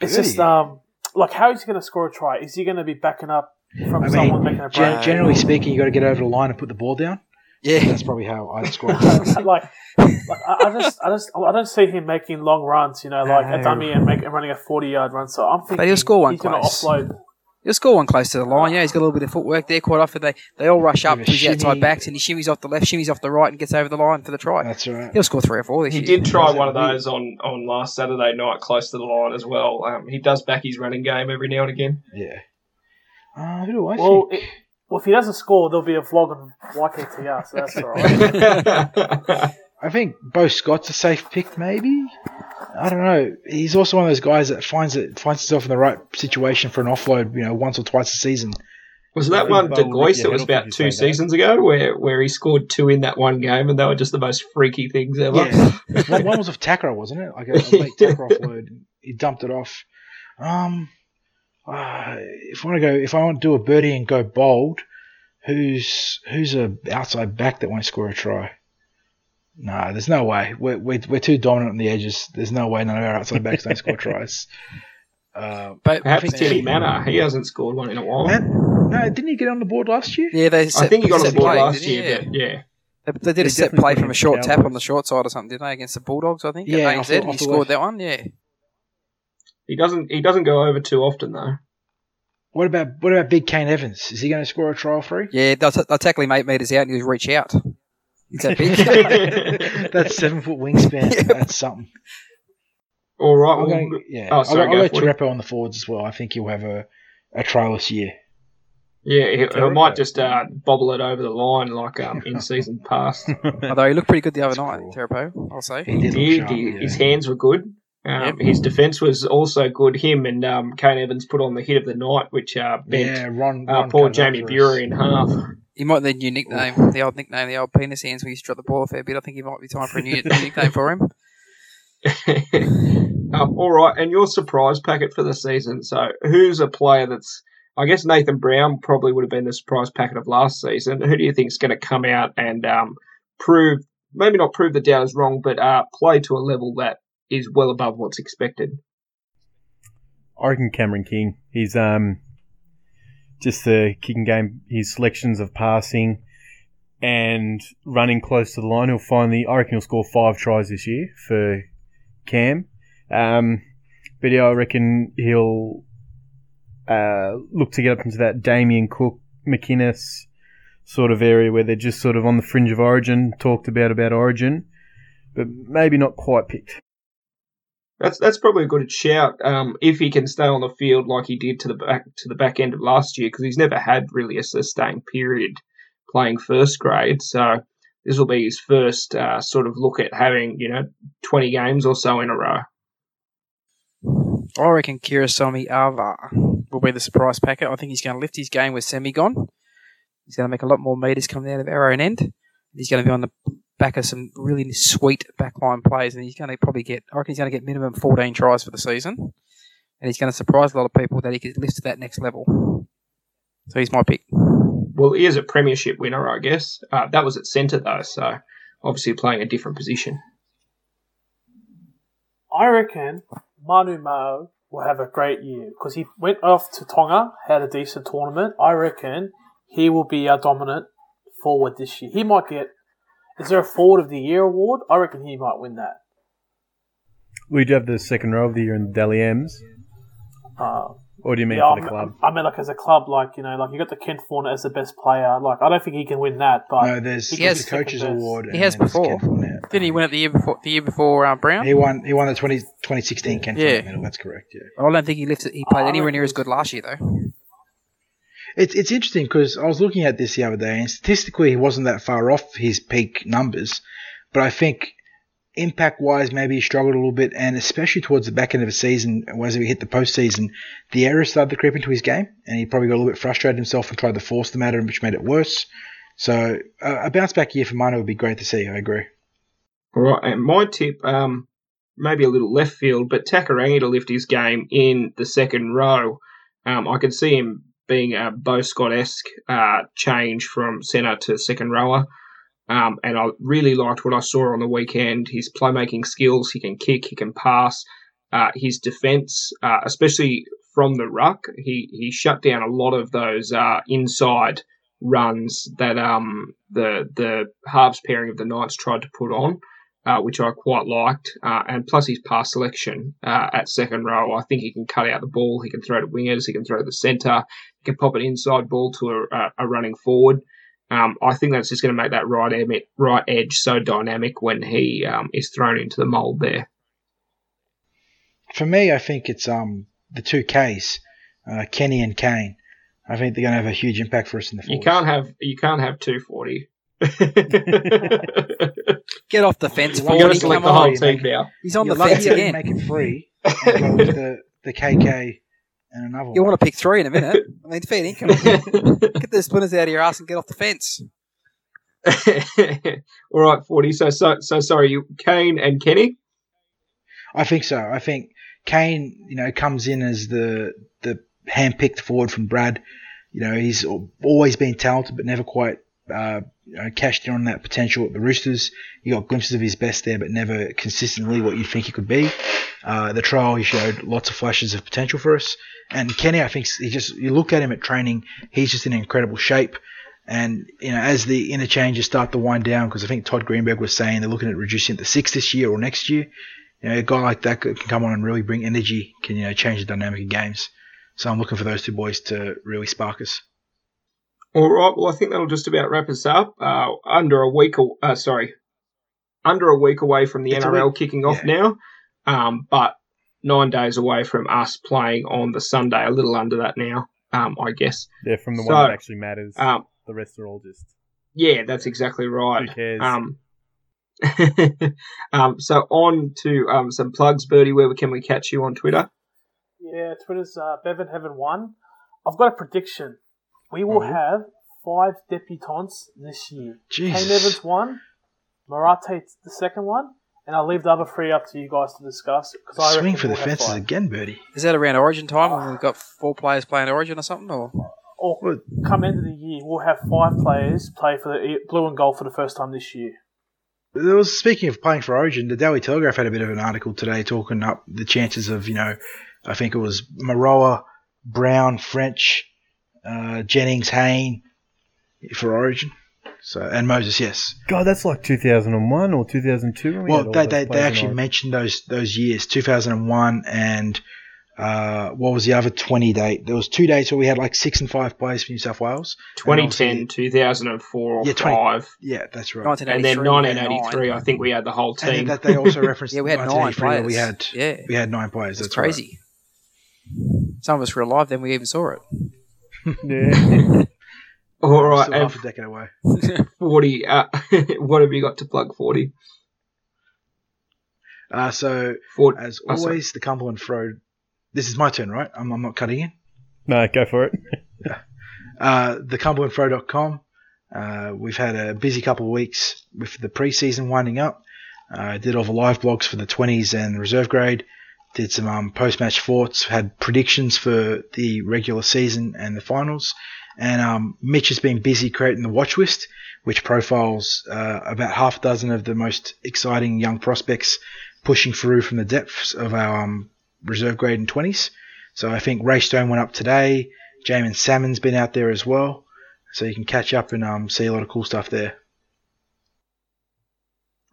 it's Really? just um, like how is he going to score a try? Is he going to be backing up from I someone mean, making a gen- break? generally speaking, you got to get over the line and put the ball down. Yeah. That's probably how I'd score. like, like I, I just, I just, I don't see him making long runs. You know, like a dummy and, make, and running a forty-yard run. So I'm thinking he'll score one he's going to offload. He'll score one close to the line. Yeah, he's got a little bit of footwork there. Quite often they, they all rush up Bit to of a his outside shimmy. backs and he shimmies off the left, shimmies off the right, and gets over the line for the try. That's right. He'll score three or four this He year. did try one of those on, on last Saturday night, close to the line as well. Um, he does back his running game every now and again. Yeah. Uh, who do I Well, think? it, well, if he doesn't score, there'll be a vlog on YKTR, so that's all right. I think Beau Scott's a safe pick, maybe. I don't know. He's also one of those guys that finds it finds himself in the right situation for an offload. You know, once or twice a season. Was that one De rip that was about two seasons ago, where where he scored two in that one game, and they were just the most freaky things ever. Yeah. one, one was off Takra, wasn't it? Like a, a late Takra offload. He dumped it off. Um, uh, if I want to go, if I want to do a birdie and go bold, who's who's a outside back that won't score a try? Nah, there's no way. We're, we're, we're too dominant on the edges. There's no way none of our outside backs don't score tries. Uh, But Perhaps think Timmy so. Mannah. He hasn't scored one in a while. man, no, didn't he get on the board last year? yeah, they set, I think he got on the board play, last year, Yeah. but yeah. They, they did a set play from a short tap on the short side or something, didn't they? Against the Bulldogs, I think. Yeah, at off ANZ, the- off he scored left. that one. Yeah. He doesn't he doesn't go over too often though. What about what about Big Kane Evans? Is he going to score a try or three? Yeah, they'll, t- they'll tackle him eight metres out and he'll reach out. He's that big. That's seven foot wingspan. Yeah. That's something. All right. Well, going, yeah, Oh, sorry, I'll, go I'll let for it. On the forwards as well. I think he'll have a, a trialist year. yeah, he, he might just uh, bobble it over the line like um, in season past. Although he looked pretty good the other That's night, cool. Terepo, I'll say. He did He- sharp, he- yeah. His hands were good. Um, Yep. His defence was also good. Him and um, Kane Evans put on the hit of the night, which uh, bent yeah, Ron, uh, poor cut it up Jamie for. Bury in half. He might need a new nickname, the old nickname, the old penis hands. We used to drop the ball a fair bit. I think it might be time for a new, new nickname for him. um, all right, and your surprise packet for the season. So, who's a player that's? I guess Nathan Brown probably would have been the surprise packet of last season. Who do you think is going to come out and um, prove, maybe not prove the doubters wrong, but uh, play to a level that is well above what's expected? I reckon Cameron King. He's um just the kicking game, his selections of passing and running close to the line. He'll finally, I reckon he'll score five tries this year for Cam. Um, but yeah, I reckon he'll uh, look to get up into that Damien Cook, McInnes sort of area where they're just sort of on the fringe of Origin, talked about about Origin, but maybe not quite picked. That's that's probably a good shout um, if he can stay on the field like he did to the back to the back end of last year because he's never had really a sustained period playing first grade. So this will be his first uh, sort of look at having you know twenty games or so in a row. I reckon Kirisome Auva'a will be the surprise packet. I think he's going to lift his game with Semi gone. He's going to make a lot more metres coming out of arrow and end. He's going to be on the back of some really sweet backline plays, and he's going to probably get. I reckon he's going to get minimum 14 tries for the season, and he's going to surprise a lot of people that he could lift to that next level. So he's my pick. Well, he is a premiership winner, I guess. Uh, that was at centre though, so obviously playing a different position. I reckon Manu Ma'u will have a great year because he went off to Tonga, had a decent tournament. I reckon he will be our dominant forward this year. He might get. Is there a forward of the year award? I reckon he might win that. We do have the second row of the year in the Dally M's, Uh, or do you mean yeah, for the I, club? I mean, like as a club, like you know, like you got the Ken Thornett as the best player. Like I don't think he can win that, but No, there's, he there's has the coaches award. He and has before. Didn't he win it the year before? The year before uh, Brown. He won. He won the 20, 2016 Ken Yeah. Thornett medal. That's correct. Yeah. I don't think he lifted. He played I anywhere near as good last year though. It's it's interesting because I was looking at this the other day, and statistically he wasn't that far off his peak numbers, but I think impact wise maybe he struggled a little bit, and especially towards the back end of the season, as we hit the postseason, the errors started to creep into his game, and he probably got a little bit frustrated himself and tried to force the matter, which made it worse. So uh, a bounce back year for Mano would be great to see. I agree. All right, and my tip, um, maybe a little left field, but Takairangi to lift his game in the second row. Um, I could see him being a Beau Scott esque uh, change from centre to second rower. Um, and I really liked what I saw on the weekend. His playmaking skills, he can kick, he can pass. Uh, his defence, uh, especially from the ruck, he, he shut down a lot of those uh, inside runs that um, the the halves pairing of the Knights tried to put on uh, which I quite liked. Uh, and plus his pass selection uh, at second row. I think he can cut out the ball. He can throw to wingers. He can throw to the centre. He can pop an inside ball to a, a running forward. Um, I think that's just going to make that right, em- right edge so dynamic when he um, is thrown into the mould there. For me, I think it's um the two Ks, uh, Kenny and Kane. I think they're going to have a huge impact for us in the. You can't have you can't have two forty. Get off the fence, We're going Forty. to select Come the whole on. team now. He's on You're the lucky fence again. Make it free. go with the the KK and another You one. want to pick three in a minute? I mean, fair income. Get the splinters out of your ass and get off the fence. All right, forty. So so so sorry, you Kane and Kenny. I think so. I think Kane, you know, comes in as the the hand-picked forward from Brad. You know, he's always been talented, but never quite uh, cashed in on that potential at the Roosters. You got glimpses of his best there, but never consistently what you'd think he could be. Uh, the trial, he showed lots of flashes of potential for us. And Kenny, I think he just you look at him at training, he's just in incredible shape. And you know, as the interchanges start to wind down, because I think Todd Greenberg was saying they're looking at reducing it to six this year or next year. You know, a guy like that can come on and really bring energy, can you know change the dynamic of games. So I'm looking for those two boys to really spark us. All right. Well, I think that'll just about wrap us up. Uh, under a week, aw- uh, sorry, under a week away from the It's NRL week. kicking off Yeah. now, um, but nine days away from us playing on the Sunday. A little under that now, um, I guess. Yeah, from the So, one that actually matters. Um, the rest are all just yeah, that's exactly right. who cares. Um, um, so on to um, some plugs, Birdie. Where can we catch you on Twitter? Yeah, Twitter's uh, Bevan Heaven one. I've got a prediction. We will Oh. have five debutantes this year. Kane Jesus. Evans one, Marata the second one, and I'll leave the other three up to you guys to discuss. Because I Swing reckon for the we'll fences five. again, Birdie. Is that around Origin time when ah. we've got four players playing Origin or something? Or Or Well- come end of the year, we'll have five players play for the E, blue and gold for the first time this year. There was speaking of playing for Origin, the Daily Telegraph had a bit of an article today talking up the chances of you know, I think it was Moeroa, Brown, French, uh, Jennings, Hayne for Origin. So and Moses, yes. God, that's like 2001 or 2002. we Well, they, they, they actually Origin. mentioned those those years, 2001 and uh, what was the other 20 date? There was two dates where we had like six and five players for New South Wales. 2010, 2004, or Yeah, 20 five, Yeah, that's right. and then we 1983. I think we had the whole And team. that they also referenced Yeah, we had nine players. We had yeah, we had nine players. it's That's right. crazy. Some of us were alive then we even saw it. Yeah. All right, Still and half a decade away. 40. Uh, what have you got to plug? 40. Uh, so 40. as Oh, always, the Cumberland Throw. This is my turn, right? I'm, I'm not cutting in. no, go for it. Uh, thecumberlandthrow.com. Uh, we've had a busy couple of weeks with the preseason winding up. Uh, did all the live blogs for the 20s and the reserve grade. Did some um, post-match thoughts. Had predictions for the regular season and the finals. And um, Mitch has been busy creating the watch list, which profiles uh, about half a dozen of the most exciting young prospects pushing through from the depths of our um, reserve grade and 20s. So I think Ray Stone went up today. Jaeman Salmon's been out there as well. So you can catch up and um, see a lot of cool stuff there.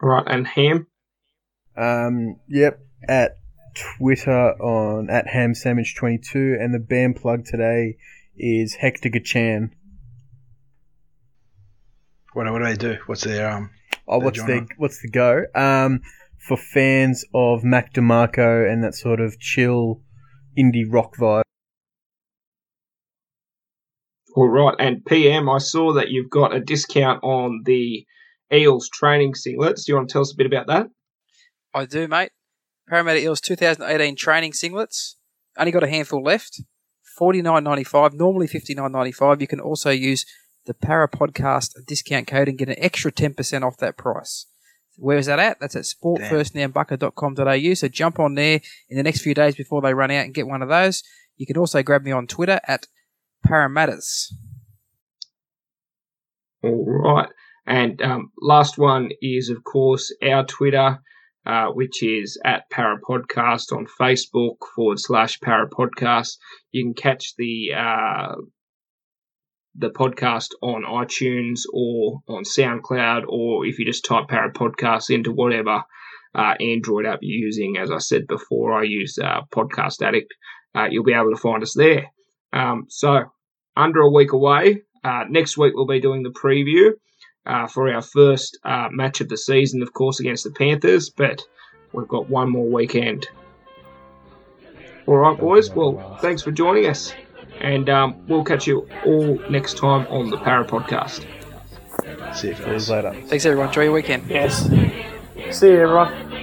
All right, and Ham. Um, yep, at Twitter on at Ham Sandwich 22 and the band plug today is Hector Gachan. What, what do they do? What's their um? Oh, The what's the genre. what's the go? Um, for fans of Mac DeMarco and that sort of chill indie rock vibe. All right, and PM. I saw that you've got a discount on the Eels training singlets. Do you want to tell us a bit about that? I do, mate. Parramatta Eels 2018 training singlets. Only got a handful left. Forty nine ninety five. Normally fifty nine ninety five. You can also use the Parra Podcast discount code and get an extra ten percent off that price. Where is that at? That's at sportfirstnambucker.com.au. So jump on there in the next few days before they run out and get one of those. You can also grab me on Twitter at Parramatta's. All right. And um, last one is, of course, our Twitter, uh, which is at Parapodcast on Facebook forward slash Parapodcast. You can catch the uh, the podcast on iTunes or on SoundCloud, or if you just type Parapodcast into whatever uh, Android app you're using. As I said before, I use uh, Podcast Addict. Uh, you'll be able to find us there. Um, so, under a week away, uh, next week we'll be doing the preview uh, for our first uh, match of the season, of course, against the Panthers, but we've got one more weekend. All right, boys. Well, thanks for joining us, and um, we'll catch you all next time on the Parra Podcast. See you guys. later. Thanks, everyone. Enjoy your weekend. Yes. See you, everyone.